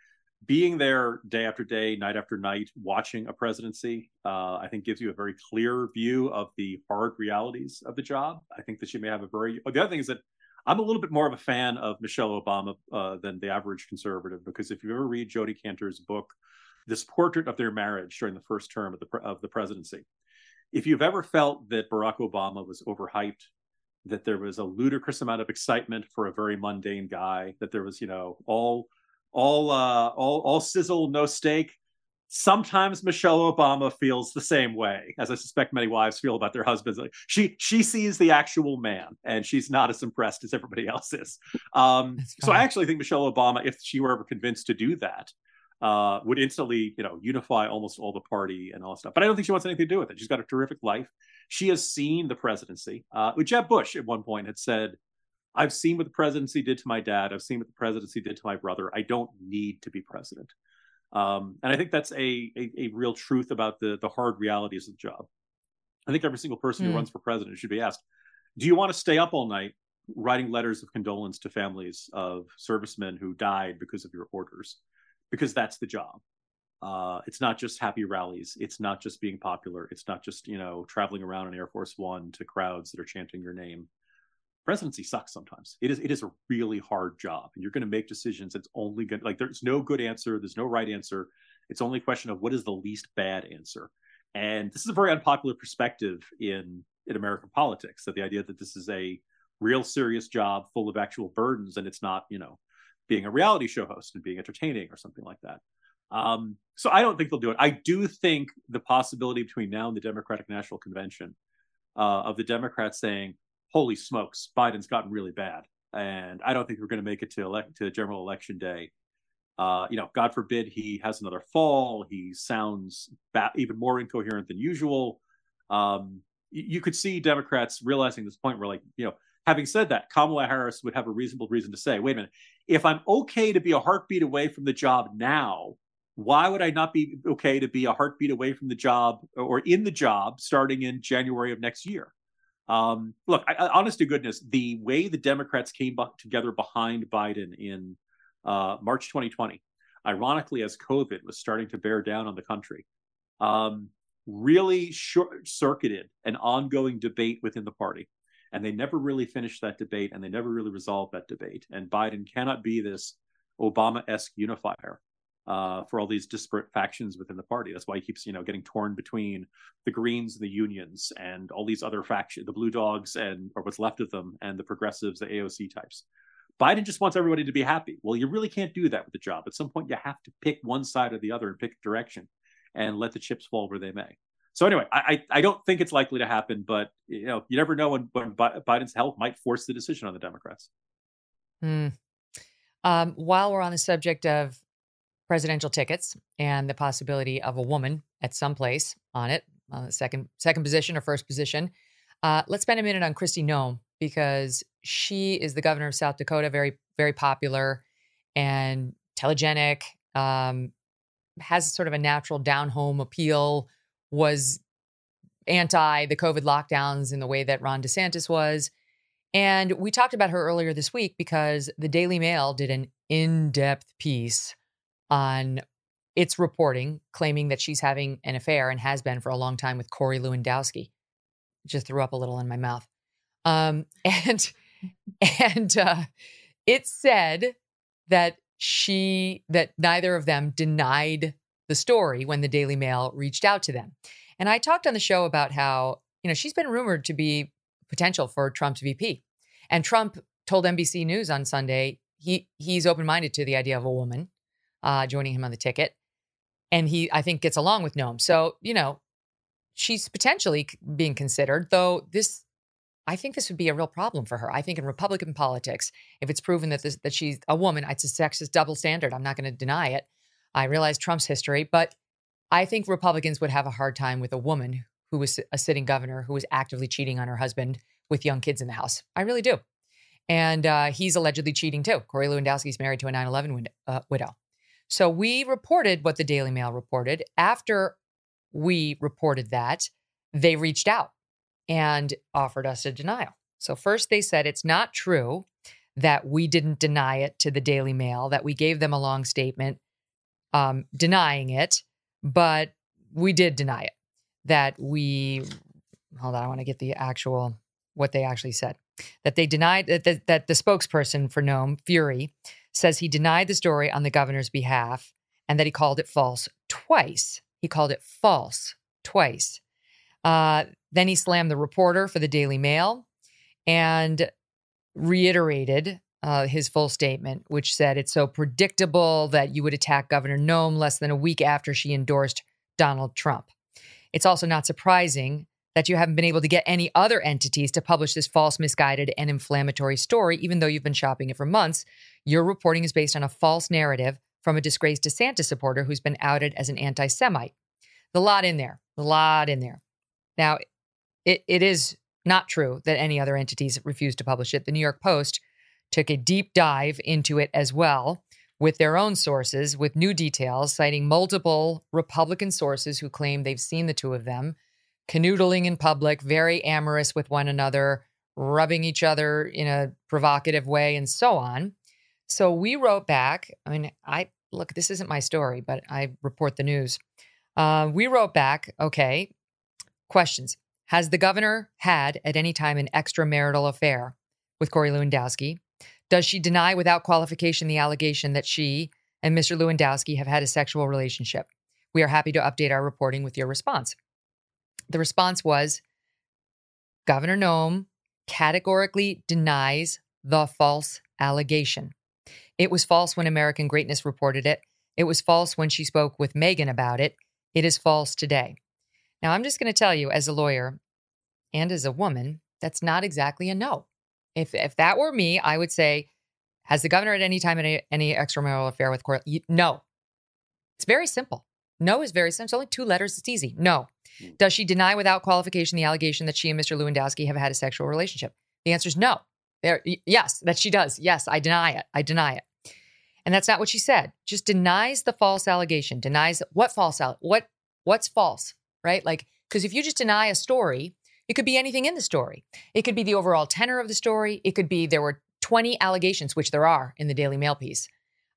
[SPEAKER 6] being there day after day night after night watching a presidency uh, i think gives you a very clear view of the hard realities of the job. I think that she may have a very the other thing is that I'm a little bit more of a fan of Michelle Obama uh, than the average conservative because if you ever read Jodi Kantor's book, this portrait of their marriage during the first term of the of the presidency, if you've ever felt that Barack Obama was overhyped, that there was a ludicrous amount of excitement for a very mundane guy, that there was you know all all uh, all all sizzle no steak. Sometimes Michelle Obama feels the same way, as I suspect many wives feel about their husbands. Like she she sees the actual man, and she's not as impressed as everybody else is. Um, so I actually think Michelle Obama, if she were ever convinced to do that, uh, would instantly you know unify almost all the party and all that stuff. But I don't think she wants anything to do with it. She's got a terrific life. She has seen the presidency. Uh, Jeb Bush at one point had said, "I've seen what the presidency did to my dad. I've seen what the presidency did to my brother. I don't need to be president." Um, and I think that's a, a, a real truth about the the hard realities of the job. I think every single person who
[SPEAKER 5] Hmm.
[SPEAKER 6] runs for president should be asked, "Do you want to stay up all night writing letters of condolence to families of servicemen who died because of your orders?" Because that's the job. Uh, it's not just happy rallies. It's not just being popular. It's not just you know traveling around in Air Force One to crowds that are chanting your name presidency sucks sometimes. It is it is a really hard job, and you're going to make decisions. It's only going like there's no good answer. There's no right answer. It's only a question of what is the least bad answer. And this is a very unpopular perspective in in American politics. That the idea that this is a real serious job full of actual burdens, and it's not you know being a reality show host and being entertaining or something like that. Um, so I don't think they'll do it. I do think the possibility between now and the Democratic National Convention uh, of the Democrats saying, "Holy smokes, Biden's gotten really bad," and I don't think we're going to make it to elect to general election day. Uh, you know, God forbid he has another fall. He sounds ba- even more incoherent than usual. Um, you could see Democrats realizing this point where, like, you know, having said that, Kamala Harris would have a reasonable reason to say, "Wait a minute, if I'm okay to be a heartbeat away from the job now." Why would I not be okay to be a heartbeat away from the job or in the job starting in January of next year? Um, look, I, I, honest to goodness, the way the Democrats came bu- together behind Biden in uh, March 2020, ironically, as COVID was starting to bear down on the country, um, really short circuited an ongoing debate within the party. And they never really finished that debate and they never really resolved that debate. And Biden cannot be this Obama esque unifier uh, for all these disparate factions within the party. That's why he keeps, you know, getting torn between the Greens and the unions and all these other factions, the Blue Dogs and or what's left of them, and the progressives, the AOC types. Biden just wants everybody to be happy. Well, you really can't do that with the job. At some point, you have to pick one side or the other and pick a direction, and let the chips fall where they may. So anyway, I I, don't think it's likely to happen, but you know, you never know when when Biden's health might force the decision on the Democrats.
[SPEAKER 5] Hmm. Um, while we're on the subject of presidential tickets and the possibility of a woman at some place on it, uh, second second position or first position, uh, let's spend a minute on Kristi Noem because she is the governor of South Dakota, very very popular and telegenic, um, has sort of a natural down home appeal. Was anti the COVID lockdowns in the way that Ron DeSantis was. And we talked about her earlier this week because the Daily Mail did an in depth piece on it's reporting claiming that she's having an affair and has been for a long time with Corey Lewandowski. Just threw up a little in my mouth. Um, and and uh, it said that she that neither of them denied the story when the Daily Mail reached out to them. And I talked on the show about how, you know, she's been rumored to be potential for Trump's VP. And Trump told NBC News on Sunday he he's open-minded to the idea of a woman uh, joining him on the ticket. And he, I think, gets along with Noem. So, you know, she's potentially being considered, though this I think this would be a real problem for her. I think in Republican politics, if it's proven that this, that she's a woman, it's a sexist double standard. I'm not going to deny it. I realize Trump's history, but I think Republicans would have a hard time with a woman who was a sitting governor who was actively cheating on her husband with young kids in the house. I really do. And uh, he's allegedly cheating too. Corey Lewandowski is married to a 9 11 uh, widow. So we reported what the Daily Mail reported. After we reported that, they reached out and offered us a denial. So, first, they said it's not true that we didn't deny it to the Daily Mail, that we gave them a long statement um, denying it, but we did deny it. That we, hold on, I want to get the actual, what they actually said. That they denied, that the, that the spokesperson for Noem, Fury, says he denied the story on the governor's behalf and that he called it false twice. He called it false twice. Uh, then he slammed the reporter for the Daily Mail and reiterated uh, his full statement, which said it's so predictable that you would attack Governor Noem less than a week after she endorsed Donald Trump. It's also not surprising that you haven't been able to get any other entities to publish this false, misguided, and inflammatory story, even though you've been shopping it for months. Your reporting is based on a false narrative from a disgraced DeSantis supporter who's been outed as an anti Semite. The lot in there, the lot in there. Now, it, it is not true that any other entities refused to publish it. The New York Post took a deep dive into it as well with their own sources, with new details, citing multiple Republican sources who claim they've seen the two of them canoodling in public, very amorous with one another, rubbing each other in a provocative way, and so on. So we wrote back. I mean, I look, this isn't my story, but I report the news. Uh, we wrote back, okay, questions. Has the governor had at any time an extramarital affair with Corey Lewandowski? Does she deny without qualification the allegation that she and Mr. Lewandowski have had a sexual relationship? We are happy to update our reporting with your response. The response was Governor Noem categorically denies the false allegation. It was false when American Greatness reported it. It was false when she spoke with Megyn about it. It is false today. Now, I'm just going to tell you, as a lawyer and as a woman, that's not exactly a no. If if that were me, I would say, has the governor at any time any, any extramarital affair with court? No. It's very simple. No is very simple. It's only two letters. It's easy. No. Hmm. Does she deny without qualification the allegation that she and Mr. Lewandowski have had a sexual relationship? The answer is no. There, yes, that she does. Yes, I deny it. I deny it. And that's not what she said. Just denies the false allegation. Denies what false what what's false, right? Like because if you just deny a story, it could be anything in the story. It could be the overall tenor of the story. It could be there were 20 allegations, which there are in the Daily Mail piece.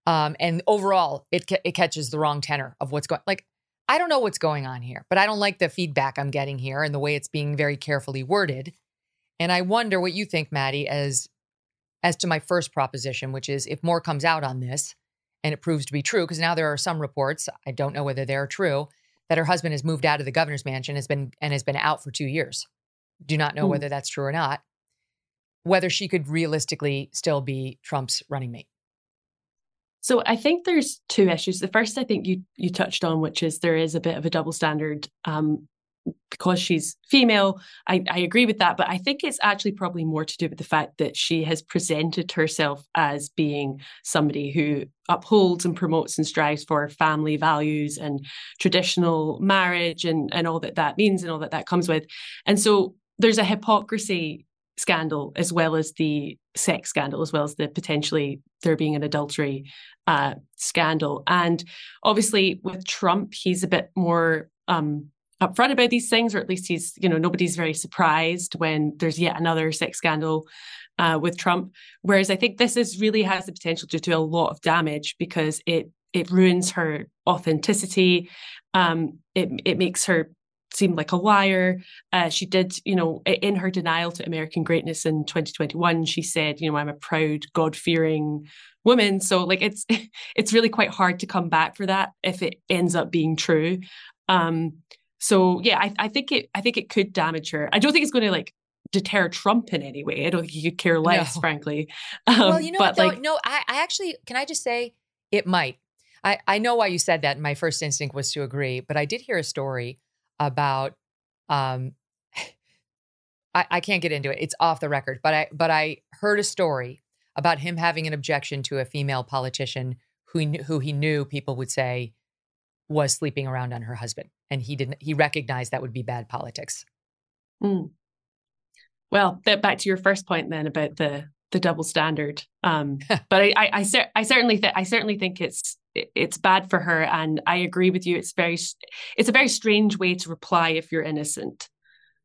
[SPEAKER 5] Um, and overall, it it catches the wrong tenor of what's going. Like, I don't know what's going on here, but I don't like the feedback I'm getting here and the way it's being very carefully worded. And I wonder what you think, Maddy, as as to my first proposition, which is if more comes out on this and it proves to be true, because now there are some reports, I don't know whether they're true, that her husband has moved out of the governor's mansion has been and has been out for two years do not know Ooh. whether that's true or not, whether she could realistically still be Trump's running mate.
[SPEAKER 7] So I think there's two issues. The first, I think you you touched on, which is there is a bit of a double standard um, because she's female. I, I agree with that, but I think it's actually probably more to do with the fact that she has presented herself as being somebody who upholds and promotes and strives for family values and traditional marriage and and all that that means and all that that comes with. And so there's a hypocrisy scandal as well as the sex scandal as well as the potentially there being an adultery uh, scandal and obviously with trump he's a bit more um, upfront about these things or at least he's you know nobody's very surprised when there's yet another sex scandal uh, with trump whereas i think this is really has the potential to do a lot of damage because it it ruins her authenticity. Um, it it makes her seem like a liar. Uh, she did, you know, in her denial to American greatness in 2021, she said, you know, I'm a proud, God fearing woman. So like it's it's really quite hard to come back for that if it ends up being true. Um, so yeah, I, I think it I think it could damage her. I don't think it's going to like deter Trump in any way. I don't think he could care less, no. frankly.
[SPEAKER 5] Um, well, you know, but what, like, no, I, I actually can I just say it might. I, I know why you said that. My first instinct was to agree, but I did hear a story about um I, I can't get into it. It's off the record, but I but I heard a story about him having an objection to a female politician who who he knew people would say was sleeping around on her husband, and he didn't. He recognized that would be bad politics.
[SPEAKER 7] Mm. Well, back to your first point then about the the double standard. Um, but I I, I, cer- I certainly th- I certainly think it's it's bad for her, and I agree with you. It's very it's a very strange way to reply if you're innocent.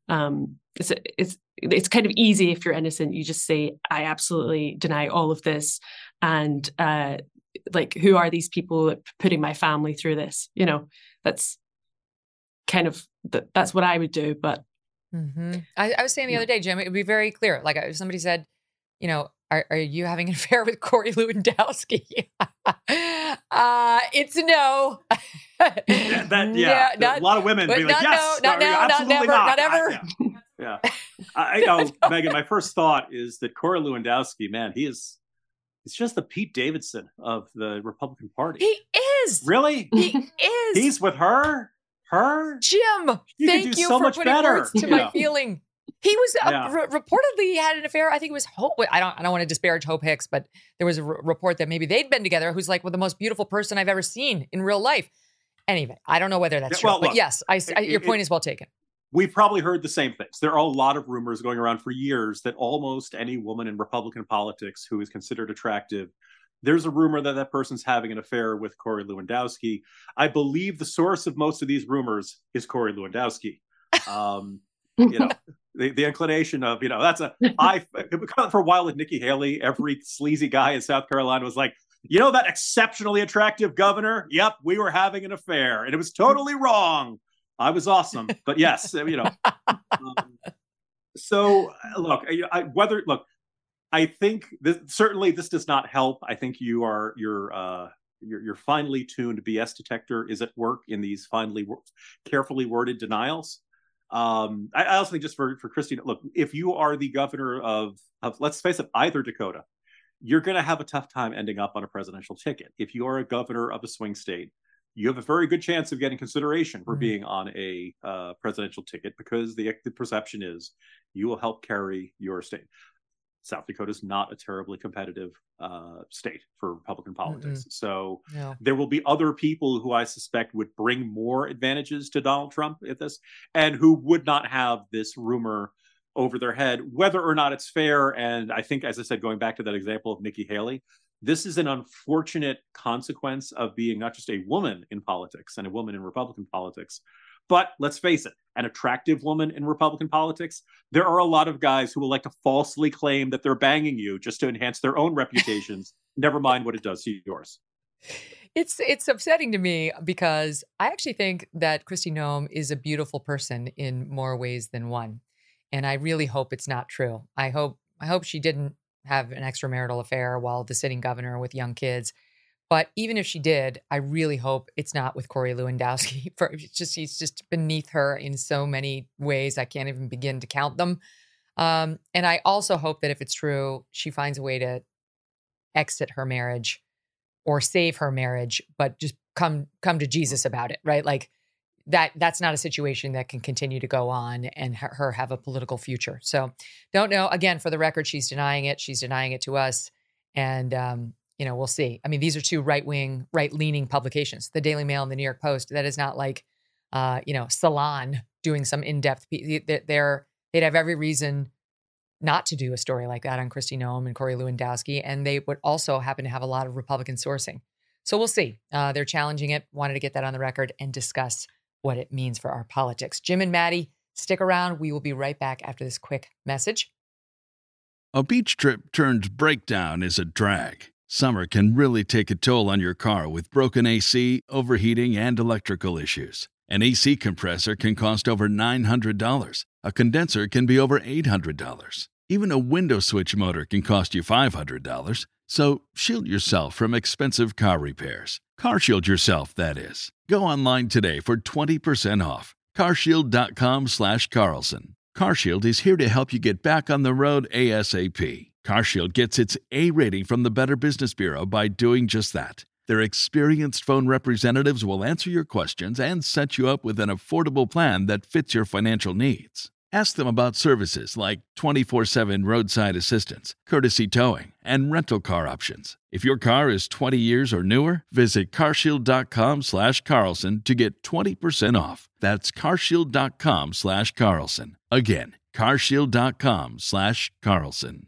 [SPEAKER 7] Um, it's it's it's kind of easy if you're innocent. You just say, "I absolutely deny all of this," and uh, like, who are these people putting my family through this? You know, that's kind of that's what I would do. But
[SPEAKER 5] mm-hmm. I, I, was saying the other day, Jim, it would be very clear. Like if somebody said, you know, are, are you having an affair with Corey Lewandowski? uh, it's no.
[SPEAKER 6] yeah, that, yeah. no, not, a lot of women be like, not, yes, no, not now, not never, not, not ever. I, yeah. yeah. I, know, Megyn, my first thought is that Corey Lewandowski, man, he is it's just the Pete Davidson of the Republican Party.
[SPEAKER 5] He is.
[SPEAKER 6] Really?
[SPEAKER 5] He is.
[SPEAKER 6] He's with her? Her?
[SPEAKER 5] Jim, you thank you so for putting better. words to my feeling. He was uh, re- reportedly had an affair. I think it was Hope. I don't. I don't want to disparage Hope Hicks, but there was a r- report that maybe they'd been together. Who's like well, the most beautiful person I've ever seen in real life. Anyway, I don't know whether that's yeah, true, well, but look, yes, I, I, your it, point it, is well taken.
[SPEAKER 6] We've probably heard the same things. There are a lot of rumors going around for years that almost any woman in Republican politics who is considered attractive there's a rumor that that person's having an affair with Corey Lewandowski. I believe the source of most of these rumors is Corey Lewandowski. Um, you know, the, the inclination of, you know, that's a I for a while with Nikki Haley, every sleazy guy in South Carolina was like, you know, that exceptionally attractive governor. Yep, we were having an affair, and it was totally wrong. I was awesome, but yes, you know. Um, so look, I, whether look, I think this, certainly this does not help. I think you are you're uh, your, your finely tuned BS detector is at work in these finely carefully worded denials. Um, I, I, also think just for for Kristi Noem, look, if you are the governor of of let's face it, either Dakota, you're going to have a tough time ending up on a presidential ticket. If you are a governor of a swing state, you have a very good chance of getting consideration for mm-hmm. being on a uh, presidential ticket because the, the perception is you will help carry your state. South Dakota is not a terribly competitive uh, state for Republican politics. Mm-hmm. So yeah. there will be other people who I suspect would bring more advantages to Donald Trump at this, and who would not have this rumor over their head, whether or not it's fair. And I think, as I said, going back to that example of Nikki Haley, this is an unfortunate consequence of being not just a woman in politics and a woman in Republican politics, but let's face it, an attractive woman in Republican politics, there are a lot of guys who will like to falsely claim that they're banging you just to enhance their own reputations. Never mind what it does to yours.
[SPEAKER 5] It's it's upsetting to me because I actually think that Kristi Noem is a beautiful person in more ways than one. And I really hope it's not true. I hope I hope she didn't have an extramarital affair while the sitting governor with young kids. But even if she did, I really hope it's not with Corey Lewandowski. For just he's just beneath her in so many ways. I can't even begin to count them. Um, and I also hope that if it's true, she finds a way to exit her marriage or save her marriage, but just come come to Jesus about it, right? Like that that's not a situation that can continue to go on and her, her have a political future. So don't know. Again, for the record, she's denying it. She's denying it to us. And um, you know, we'll see. I mean, these are two right wing, right leaning publications, the Daily Mail and the New York Post. That is not like, uh, you know, Salon doing some in depth. They're they'd have every reason not to do a story like that on Kristi Noem and Corey Lewandowski, and they would also happen to have a lot of Republican sourcing. So we'll see. Uh, they're challenging it. Wanted to get that on the record and discuss what it means for our politics. Jim and Maddy, stick around. We will be right back after this quick message.
[SPEAKER 15] A beach trip turned breakdown is a drag. Summer can really take a toll on your car with broken AC, overheating, and electrical issues. An AC compressor can cost over $900. A condenser can be over $800. Even a window switch motor can cost you $500. So shield yourself from expensive car repairs. Car shield yourself, that is. Go online today for 20% off. carshield.com slash Carlson. CarShield is here to help you get back on the road ASAP. CarShield gets its A rating from the Better Business Bureau by doing just that. Their experienced phone representatives will answer your questions and set you up with an affordable plan that fits your financial needs. Ask them about services like 24 7 roadside assistance, courtesy towing, and rental car options. If your car is 20 years or newer, visit carshield.com slash Carlson to get 20% off. That's carshield.com slash Carlson. Again, carshield.com slash Carlson.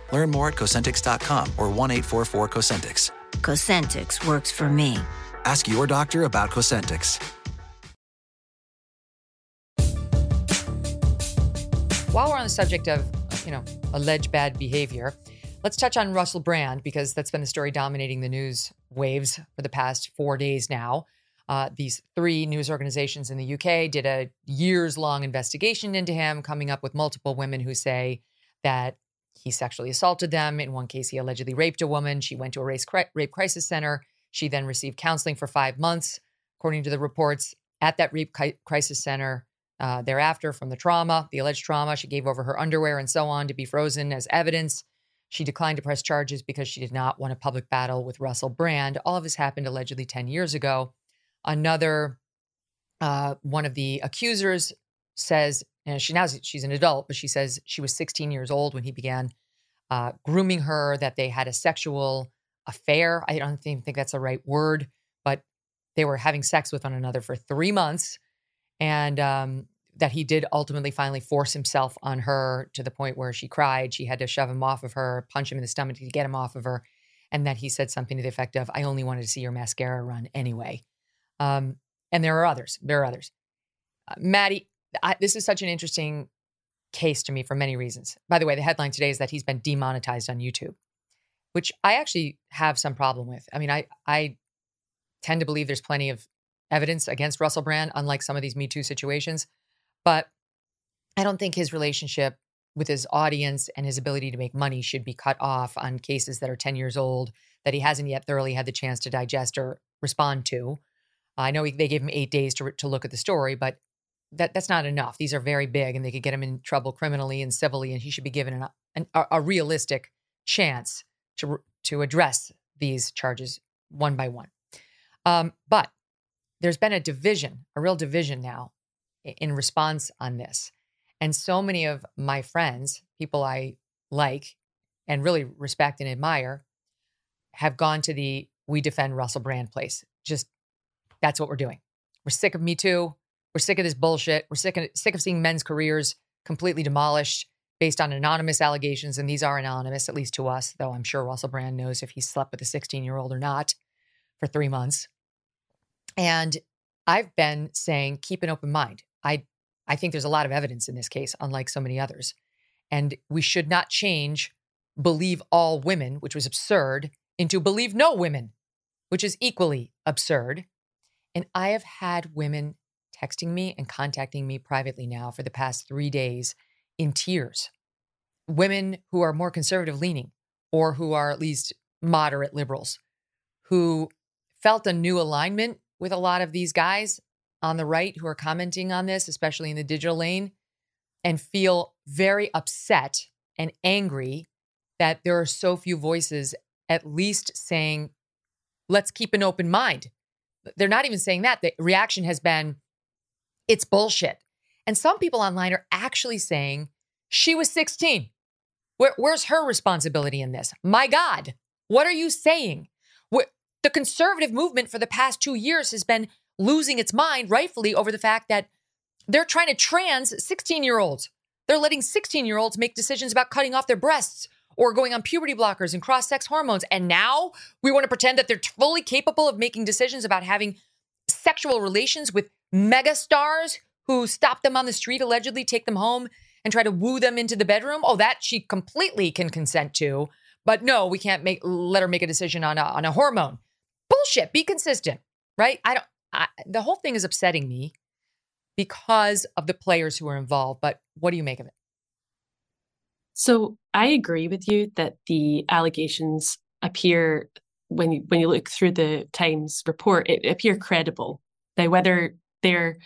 [SPEAKER 19] Learn more at Cosentyx.com or 1 844 Cosentyx.
[SPEAKER 16] Cosentyx works for me.
[SPEAKER 19] Ask your doctor about Cosentyx.
[SPEAKER 5] While we're on the subject of, you know, alleged bad behavior, let's touch on Russell Brand because that's been the story dominating the news waves for the past four days now. Uh, these three news organizations in the UK did a years long investigation into him, coming up with multiple women who say that he sexually assaulted them. In one case, he allegedly raped a woman. She went to a race cri- rape crisis center. She then received counseling for five months, according to the reports at that rape ki- crisis center. Uh, thereafter, from the trauma, the alleged trauma, she gave over her underwear and so on to be frozen as evidence. She declined to press charges because she did not want a public battle with Russell Brand. All of this happened allegedly 10 years ago. Another uh, one of the accusers says and she now she's an adult, but she says she was 16 years old when he began uh, grooming her. That they had a sexual affair. I don't even think that's the right word, but they were having sex with one another for three months, and um, that he did ultimately finally force himself on her to the point where she cried. She had to shove him off of her, punch him in the stomach to get him off of her, and that he said something to the effect of, "I only wanted to see your mascara run anyway." Um, and there are others. There are others. Uh, Maddy, I, this is such an interesting case to me for many reasons. By the way, the headline today is that he's been demonetized on YouTube, which I actually have some problem with. I mean, I I tend to believe there's plenty of evidence against Russell Brand, unlike some of these Me Too situations, but I don't think his relationship with his audience and his ability to make money should be cut off on cases that are 10 years old that he hasn't yet thoroughly had the chance to digest or respond to. I know he, they gave him eight days to, to look at the story, but that that's not enough. These are very big, and they could get him in trouble criminally and civilly, and he should be given an, an, a realistic chance to to address these charges one by one. Um, but there's been a division, a real division now, in response on this, and so many of my friends, people I like and really respect and admire, have gone to the "We Defend Russell Brand" place. Just that's what we're doing. We're sick of Me Too. We're sick of this bullshit. We're sick of, sick of seeing men's careers completely demolished based on anonymous allegations. And these are anonymous, at least to us, though I'm sure Russell Brand knows if he slept with a 16 year old or not for three months. And I've been saying, keep an open mind. I, I think there's a lot of evidence in this case, unlike so many others. And we should not change believe all women, which was absurd, into believe no women, which is equally absurd. And I have had women texting me and contacting me privately now for the past three days in tears. Women who are more conservative leaning or who are at least moderate liberals who felt a new alignment with a lot of these guys on the right who are commenting on this, especially in the digital lane, and feel very upset and angry that there are so few voices at least saying, let's keep an open mind. They're not even saying that. The reaction has been, it's bullshit. And some people online are actually saying she was 16. Where, where's her responsibility in this? My God, what are you saying? The conservative movement for the past two years has been losing its mind, rightfully, over the fact that they're trying to trans 16 year olds. They're letting 16 year olds make decisions about cutting off their breasts or going on puberty blockers and cross sex hormones. And now we want to pretend that they're fully capable of making decisions about having sexual relations with mega stars who stop them on the street, allegedly take them home and try to woo them into the bedroom. Oh, that she completely can consent to. But no, we can't make let her make a decision on a, on a hormone. Bullshit. Be consistent, right? I don't. I, the whole thing is upsetting me because of the players who are involved. But what do you make of it?
[SPEAKER 7] So I agree with you that the allegations appear when you when you look through the Times report, it appear credible. Now, whether they're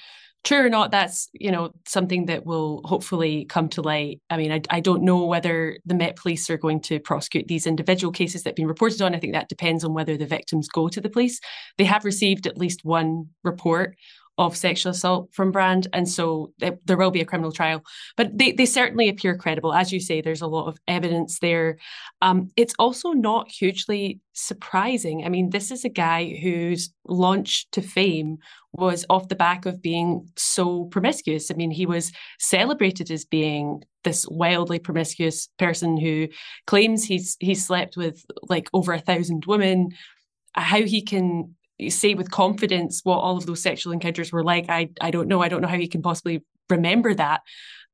[SPEAKER 7] true or not, that's you know something that will hopefully come to light. I mean, I, I don't know whether the Met Police are going to prosecute these individual cases that have been reported on. I think that depends on whether the victims go to the police. They have received at least one report of sexual assault from Brand, and so there will be a criminal trial. But they they certainly appear credible, as you say. There's a lot of evidence there. Um, it's also not hugely surprising. I mean, this is a guy whose launch to fame was off the back of being so promiscuous. I mean, he was celebrated as being this wildly promiscuous person who claims he's he slept with like over a thousand women. How he can say with confidence what all of those sexual encounters were like. I I don't know. I don't know how he can possibly remember that.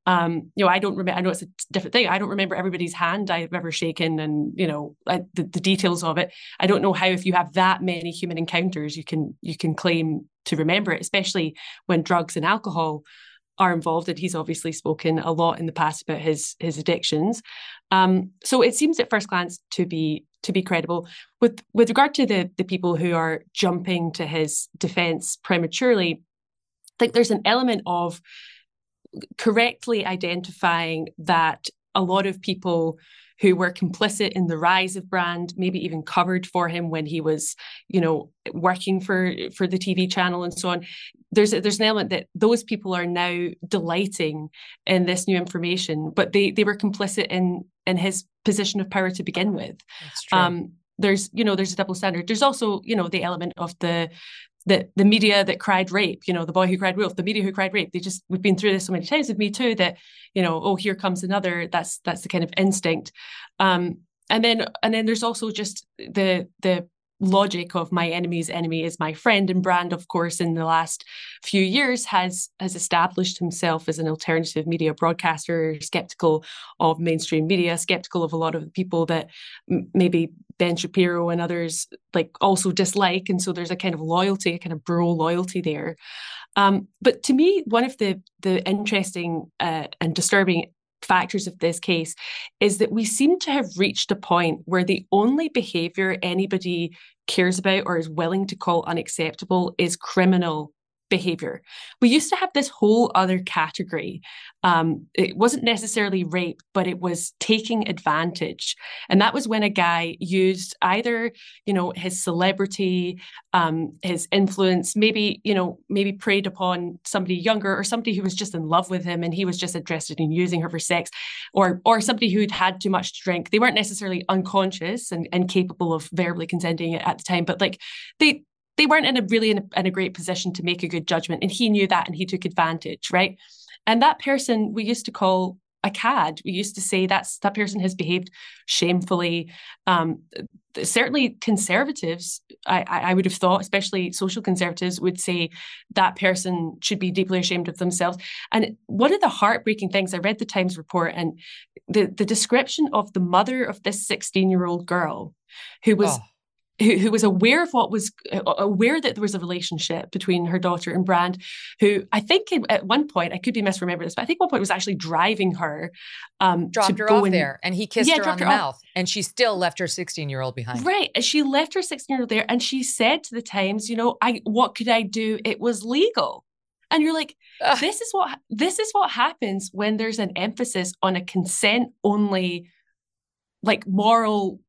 [SPEAKER 7] Um, you know, I don't remember. I know it's a different thing. I don't remember everybody's hand I've ever shaken, and you know I, the, the details of it. I don't know how if you have that many human encounters, you can you can claim to remember it, especially when drugs and alcohol are involved. And he's obviously spoken a lot in the past about his his addictions. Um, so it seems at first glance to be to be credible. With with regard to the the people who are jumping to his defense prematurely, I think there's an element of correctly identifying that a lot of people who were complicit in the rise of brand maybe even covered for him when he was you know working for for the tv channel and so on. There's there's an element that those people are now delighting in this new information but they they were complicit in in his position of power to begin with. Um there's you know there's a double standard. There's also you know the element of the the the media that cried rape, you know, the boy who cried wolf, the media who cried rape. They just we've been through this so many times with me too that you know, oh, here comes another. That's that's the kind of instinct. Um, and then and then there's also just the the logic of my enemy's enemy is my friend and brand of course in the last few years has has established himself as an alternative media broadcaster skeptical of mainstream media skeptical of a lot of the people that m- maybe ben shapiro and others like also dislike and so there's a kind of loyalty a kind of bro loyalty there. Um, but to me one of the the interesting uh, and disturbing factors of this case is that we seem to have reached a point where the only behavior anybody cares about or is willing to call unacceptable is criminal behavior. We used to have this whole other category. Um, it wasn't necessarily rape, but it was taking advantage. And that was when a guy used either, you know, his celebrity, um, his influence, maybe, you know, maybe preyed upon somebody younger or somebody who was just in love with him and he was just interested in using her for sex, or or somebody who'd had too much to drink. They weren't necessarily unconscious and, and capable of verbally consenting at the time, but like they they weren't in a really in a, in a great position to make a good judgment. And he knew that and he took advantage, right? And that person we used to call a cad. We used to say that's that person has behaved shamefully. Um, certainly, conservatives, I, I would have thought, especially social conservatives, would say that person should be deeply ashamed of themselves. And one of the heartbreaking things I read the Times report and the the description of the mother of this sixteen year old girl who was. Oh who, who was aware of what was uh, aware that there was a relationship between her daughter and Brand, who I think at one point I could be misremembering this, but I think one point was actually driving her, um,
[SPEAKER 5] dropped her off and, there, and he kissed yeah, her on the her mouth, off. and she still left her sixteen year old behind.
[SPEAKER 7] Right, she left her sixteen year old there, and she said to the Times, you know, I what could I do? It was legal. And you're like, this is what this is what happens when there's an emphasis on a consent only like moral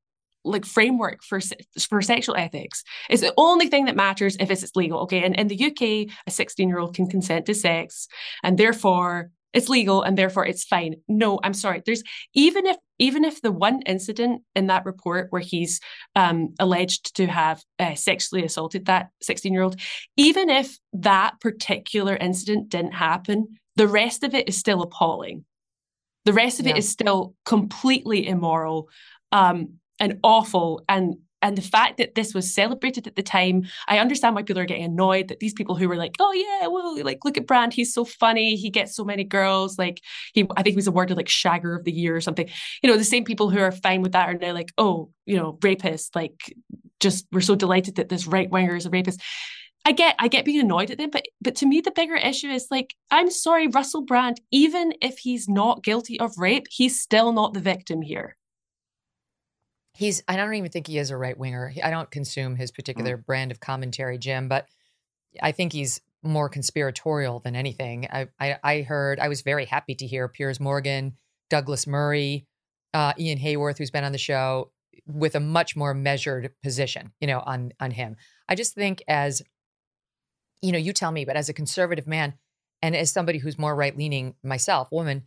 [SPEAKER 7] like framework for for sexual ethics. It's the only thing that matters if it's, it's legal. Okay, and in the UK, a 16 year old can consent to sex, and therefore it's legal and therefore it's fine. No, I'm sorry. There's even if even if the one incident in that report where he's um, alleged to have uh, sexually assaulted that 16 year old, even if that particular incident didn't happen, the rest of it is still appalling. The rest of yeah. it is still completely immoral um, and awful and and the fact that this was celebrated at the time, I understand why people are getting annoyed that these people who were like, oh yeah, well, like look at Brand, he's so funny, he gets so many girls. Like he, I think he was awarded like Shagger of the Year or something. You know, the same people who are fine with that are now like, oh, you know, rapist. Like, just we're so delighted that this right winger is a rapist. I get I get being annoyed at them, but but to me the bigger issue is like I'm sorry, Russell Brand, even if he's not guilty of rape, he's still not the victim here
[SPEAKER 5] he's I don't even think he is a right winger. I don't consume his particular mm. brand of commentary, Jim, but I think he's more conspiratorial than anything. I, I, I heard I was very happy to hear Piers Morgan, Douglas Murray, uh, Ian Haworth, who's been on the show, with a much more measured position, you know, on on him. I just think as you know, you tell me, but as a conservative man and as somebody who's more right leaning myself, woman,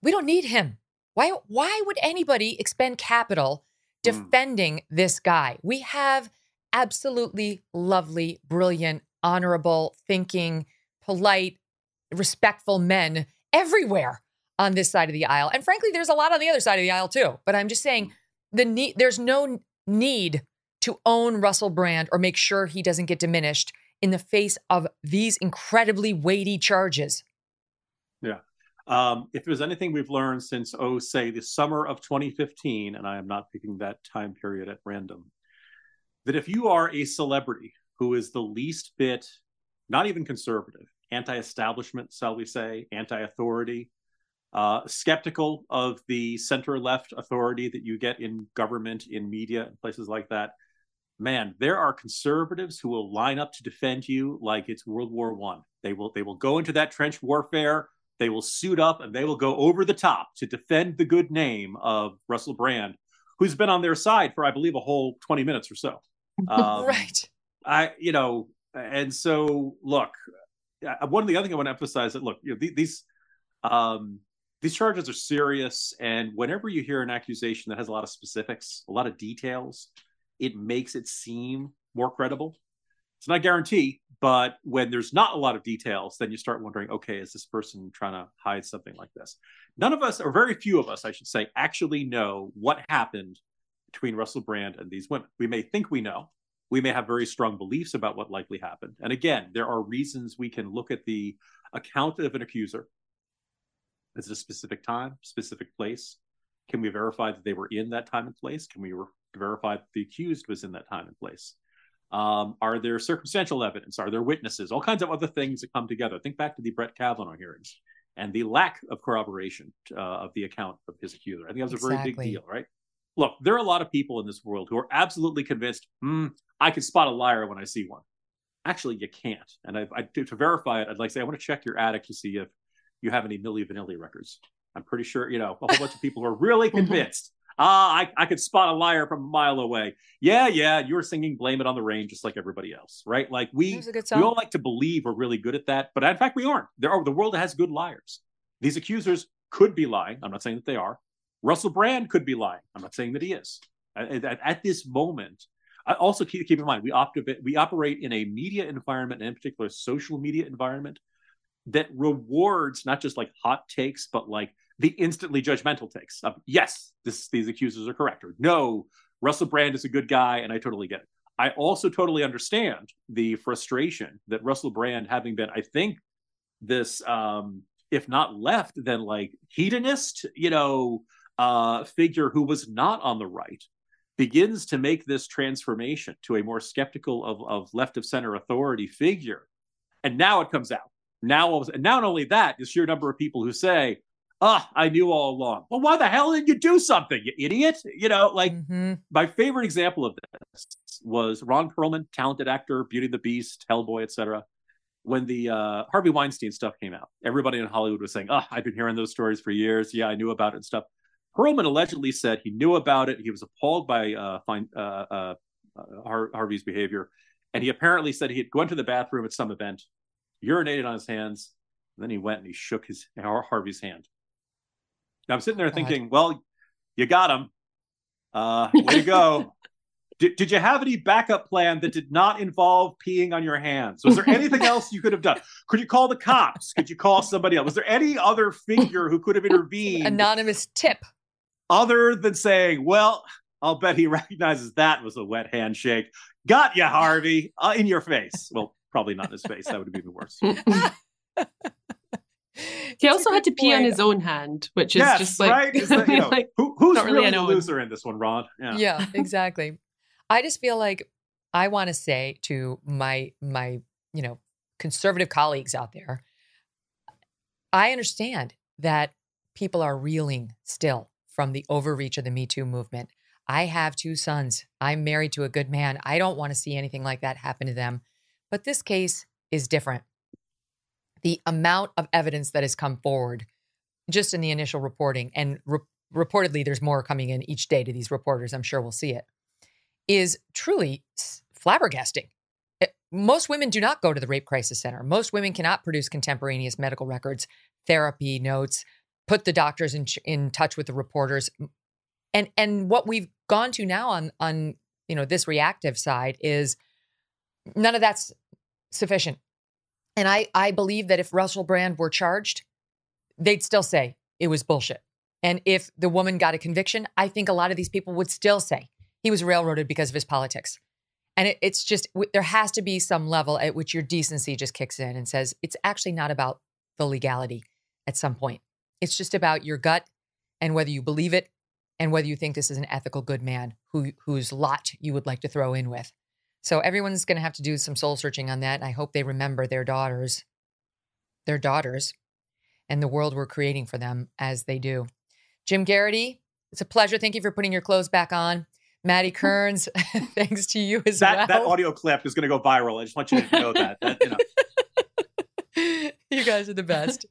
[SPEAKER 5] we don't need him. Why why would anybody expend capital Mm. Defending mm. this guy. We have absolutely lovely, brilliant, honorable, thinking, polite, respectful men everywhere on this side of the aisle. And frankly, there's a lot on the other side of the aisle too. But I'm just saying the need there's no need to own Russell Brand or make sure he doesn't get diminished in the face of these incredibly weighty charges.
[SPEAKER 6] Yeah. Um, if there's anything we've learned since, oh, say, the summer of 2015, and I am not picking that time period at random, that if you are a celebrity who is the least bit, not even conservative, anti establishment, shall we say, anti authority, uh, skeptical of the center left authority that you get in government, in media, and places like that, man, there are conservatives who will line up to defend you like it's World War One. They will they will go into that trench warfare they will suit up and they will go over the top to defend the good name of Russell Brand, who's been on their side for, I believe, a whole 20 minutes or so.
[SPEAKER 5] Um, right.
[SPEAKER 6] I, you know, and so look, one of the other thing I want to emphasize that look, you know, these, um, these charges are serious, and whenever you hear an accusation that has a lot of specifics, a lot of details, it makes it seem more credible. It's not a guarantee, but when there's not a lot of details, then you start wondering, okay, is this person trying to hide something like this? None of us, or very few of us, I should say, actually know what happened between Russell Brand and these women. We may think we know. We may have very strong beliefs about what likely happened. And again, there are reasons we can look at the account of an accuser. Is it a specific time, specific place? Can we verify that they were in that time and place? Can we re- verify that the accused was in that time and place? Um, are there circumstantial evidence? Are there witnesses? All kinds of other things that come together. Think back to the Brett Kavanaugh hearings and the lack of corroboration uh, of the account of his accuser. I think that was exactly. a very big deal, right? Look, there are a lot of people in this world who are absolutely convinced, hmm, I can spot a liar when I see one. Actually, you can't. And I, I, to, to verify it, I'd like to say, I want to check your attic to see if you have any Milli Vanilli records. I'm pretty sure, you know, a whole bunch of people who are really convinced Ah, I, I could spot a liar from a mile away. Yeah, yeah, you were singing Blame It on the Rain just like everybody else, right? Like we, we all like to believe we're really good at that, but in fact, we aren't. There are the world has good liars. These accusers could be lying. I'm not saying that they are. Russell Brand could be lying. I'm not saying that he is. At, at, at this moment, I also keep, keep in mind we, opt- we operate in a media environment, and in particular, social media environment that rewards not just like hot takes, but like the instantly judgmental takes of yes, this, these accusers are correct, or no, Russell Brand is a good guy, and I totally get it. I also totally understand the frustration that Russell Brand, having been, I think, this, um, if not left, then like hedonist, you know, uh, figure who was not on the right, begins to make this transformation to a more skeptical of, of left of center authority figure. And now it comes out. Now, and not only that, the sheer number of people who say, ah, I knew all along. Well, why the hell did you do something, you idiot? You know, like mm-hmm. my favorite example of this was Ron Perlman, talented actor, Beauty and the Beast, Hellboy, etc. When the uh, Harvey Weinstein stuff came out, everybody in Hollywood was saying, "Oh, I've been hearing those stories for years. Yeah, I knew about it and stuff." Perlman allegedly said he knew about it. He was appalled by uh, fine, uh, uh, Har- Harvey's behavior, and he apparently said he had gone to the bathroom at some event, urinated on his hands, and then he went and he shook his Harvey's hand. I'm sitting there thinking, well, you got him. Uh, way to go. Did, did you have any backup plan that did not involve peeing on your hands? Was there anything else you could have done? Could you call the cops? Could you call somebody else? Was there any other figure who could have intervened?
[SPEAKER 5] Anonymous tip.
[SPEAKER 6] Other than saying, well, I'll bet he recognizes that was a wet handshake. Got you, Harvey, uh, in your face. Well, probably not in his face. That would be the worst.
[SPEAKER 7] He also had to pee point. on his own hand, which is
[SPEAKER 6] yes,
[SPEAKER 7] just like,
[SPEAKER 6] right? That, you know, like who, who's really,
[SPEAKER 7] really
[SPEAKER 6] the loser in this one, Ron? Yeah,
[SPEAKER 5] Yeah, exactly. I just feel like I want to say to my my you know conservative colleagues out there, I understand that people are reeling still from the overreach of the Me Too movement. I have two sons. I'm married to a good man. I don't want to see anything like that happen to them. But this case is different. The amount of evidence that has come forward just in the initial reporting, and re- reportedly there's more coming in each day to these reporters, I'm sure we'll see it, is truly flabbergasting. It- most women do not go to the Rape Crisis Center. Most women cannot produce contemporaneous medical records, therapy notes, put the doctors in, in touch with the reporters. And and what we've gone to now on on you know this reactive side is none of that's sufficient. And I I believe that if Russell Brand were charged, they'd still say it was bullshit. And if the woman got a conviction, I think a lot of these people would still say he was railroaded because of his politics. And it, it's just, there has to be some level at which your decency just kicks in and says, it's actually not about the legality at some point. It's just about your gut and whether you believe it and whether you think this is an ethical good man who, whose lot you would like to throw in with. So everyone's going to have to do some soul searching on that. I hope they remember their daughters, their daughters, and the world we're creating for them as they do. Jim Geraghty, it's a pleasure. Thank you for putting your clothes back on. Maddy Kearns, thanks to you as
[SPEAKER 6] that
[SPEAKER 5] well.
[SPEAKER 6] that audio clip is going to go viral. I just want you to know that. that you, know.
[SPEAKER 5] you guys are the best.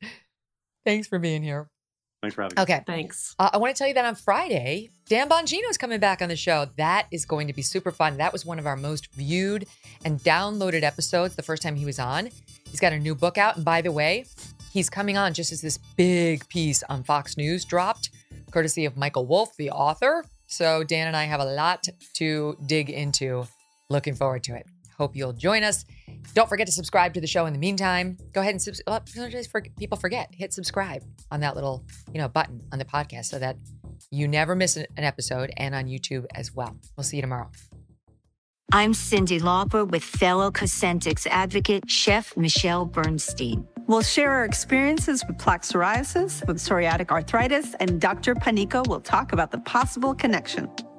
[SPEAKER 5] thanks for being here.
[SPEAKER 6] Thanks for having me.
[SPEAKER 5] Okay.
[SPEAKER 7] Thanks.
[SPEAKER 5] Uh, I want to tell you that on Friday, Dan Bongino is coming back on the show. That is going to be super fun. That was one of our most viewed and downloaded episodes the first time he was on. He's got a new book out. And by the way, he's coming on just as this big piece on Fox News dropped, courtesy of Michael Wolff, the author. So Dan and I have a lot to dig into. Looking forward to it. Hope you'll join us. Don't forget to subscribe to the show in the meantime. Go ahead and subscribe. For, people forget, hit subscribe on that little, you know, button on the podcast so that you never miss an an episode and on YouTube as well. We'll see you tomorrow.
[SPEAKER 16] I'm Cyndi Lauper with fellow Cosentyx advocate, Chef Michelle Bernstein.
[SPEAKER 17] We'll share our experiences with plaque psoriasis, with psoriatic arthritis, and Dr. Panico will talk about the possible connection.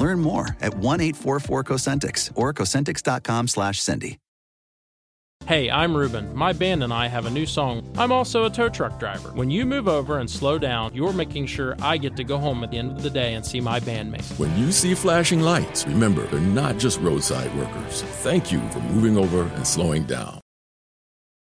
[SPEAKER 2] Learn more at 1 844 Cosentyx or Cosentyx.com slash Cyndi.
[SPEAKER 20] Hey, I'm Ruben. My band and I have a new song. I'm also a tow truck driver. When you move over and slow down, you're making sure I get to go home at the end of the day and see my bandmates.
[SPEAKER 4] When you see flashing lights, remember, they're not just roadside workers. Thank you for moving over and slowing down.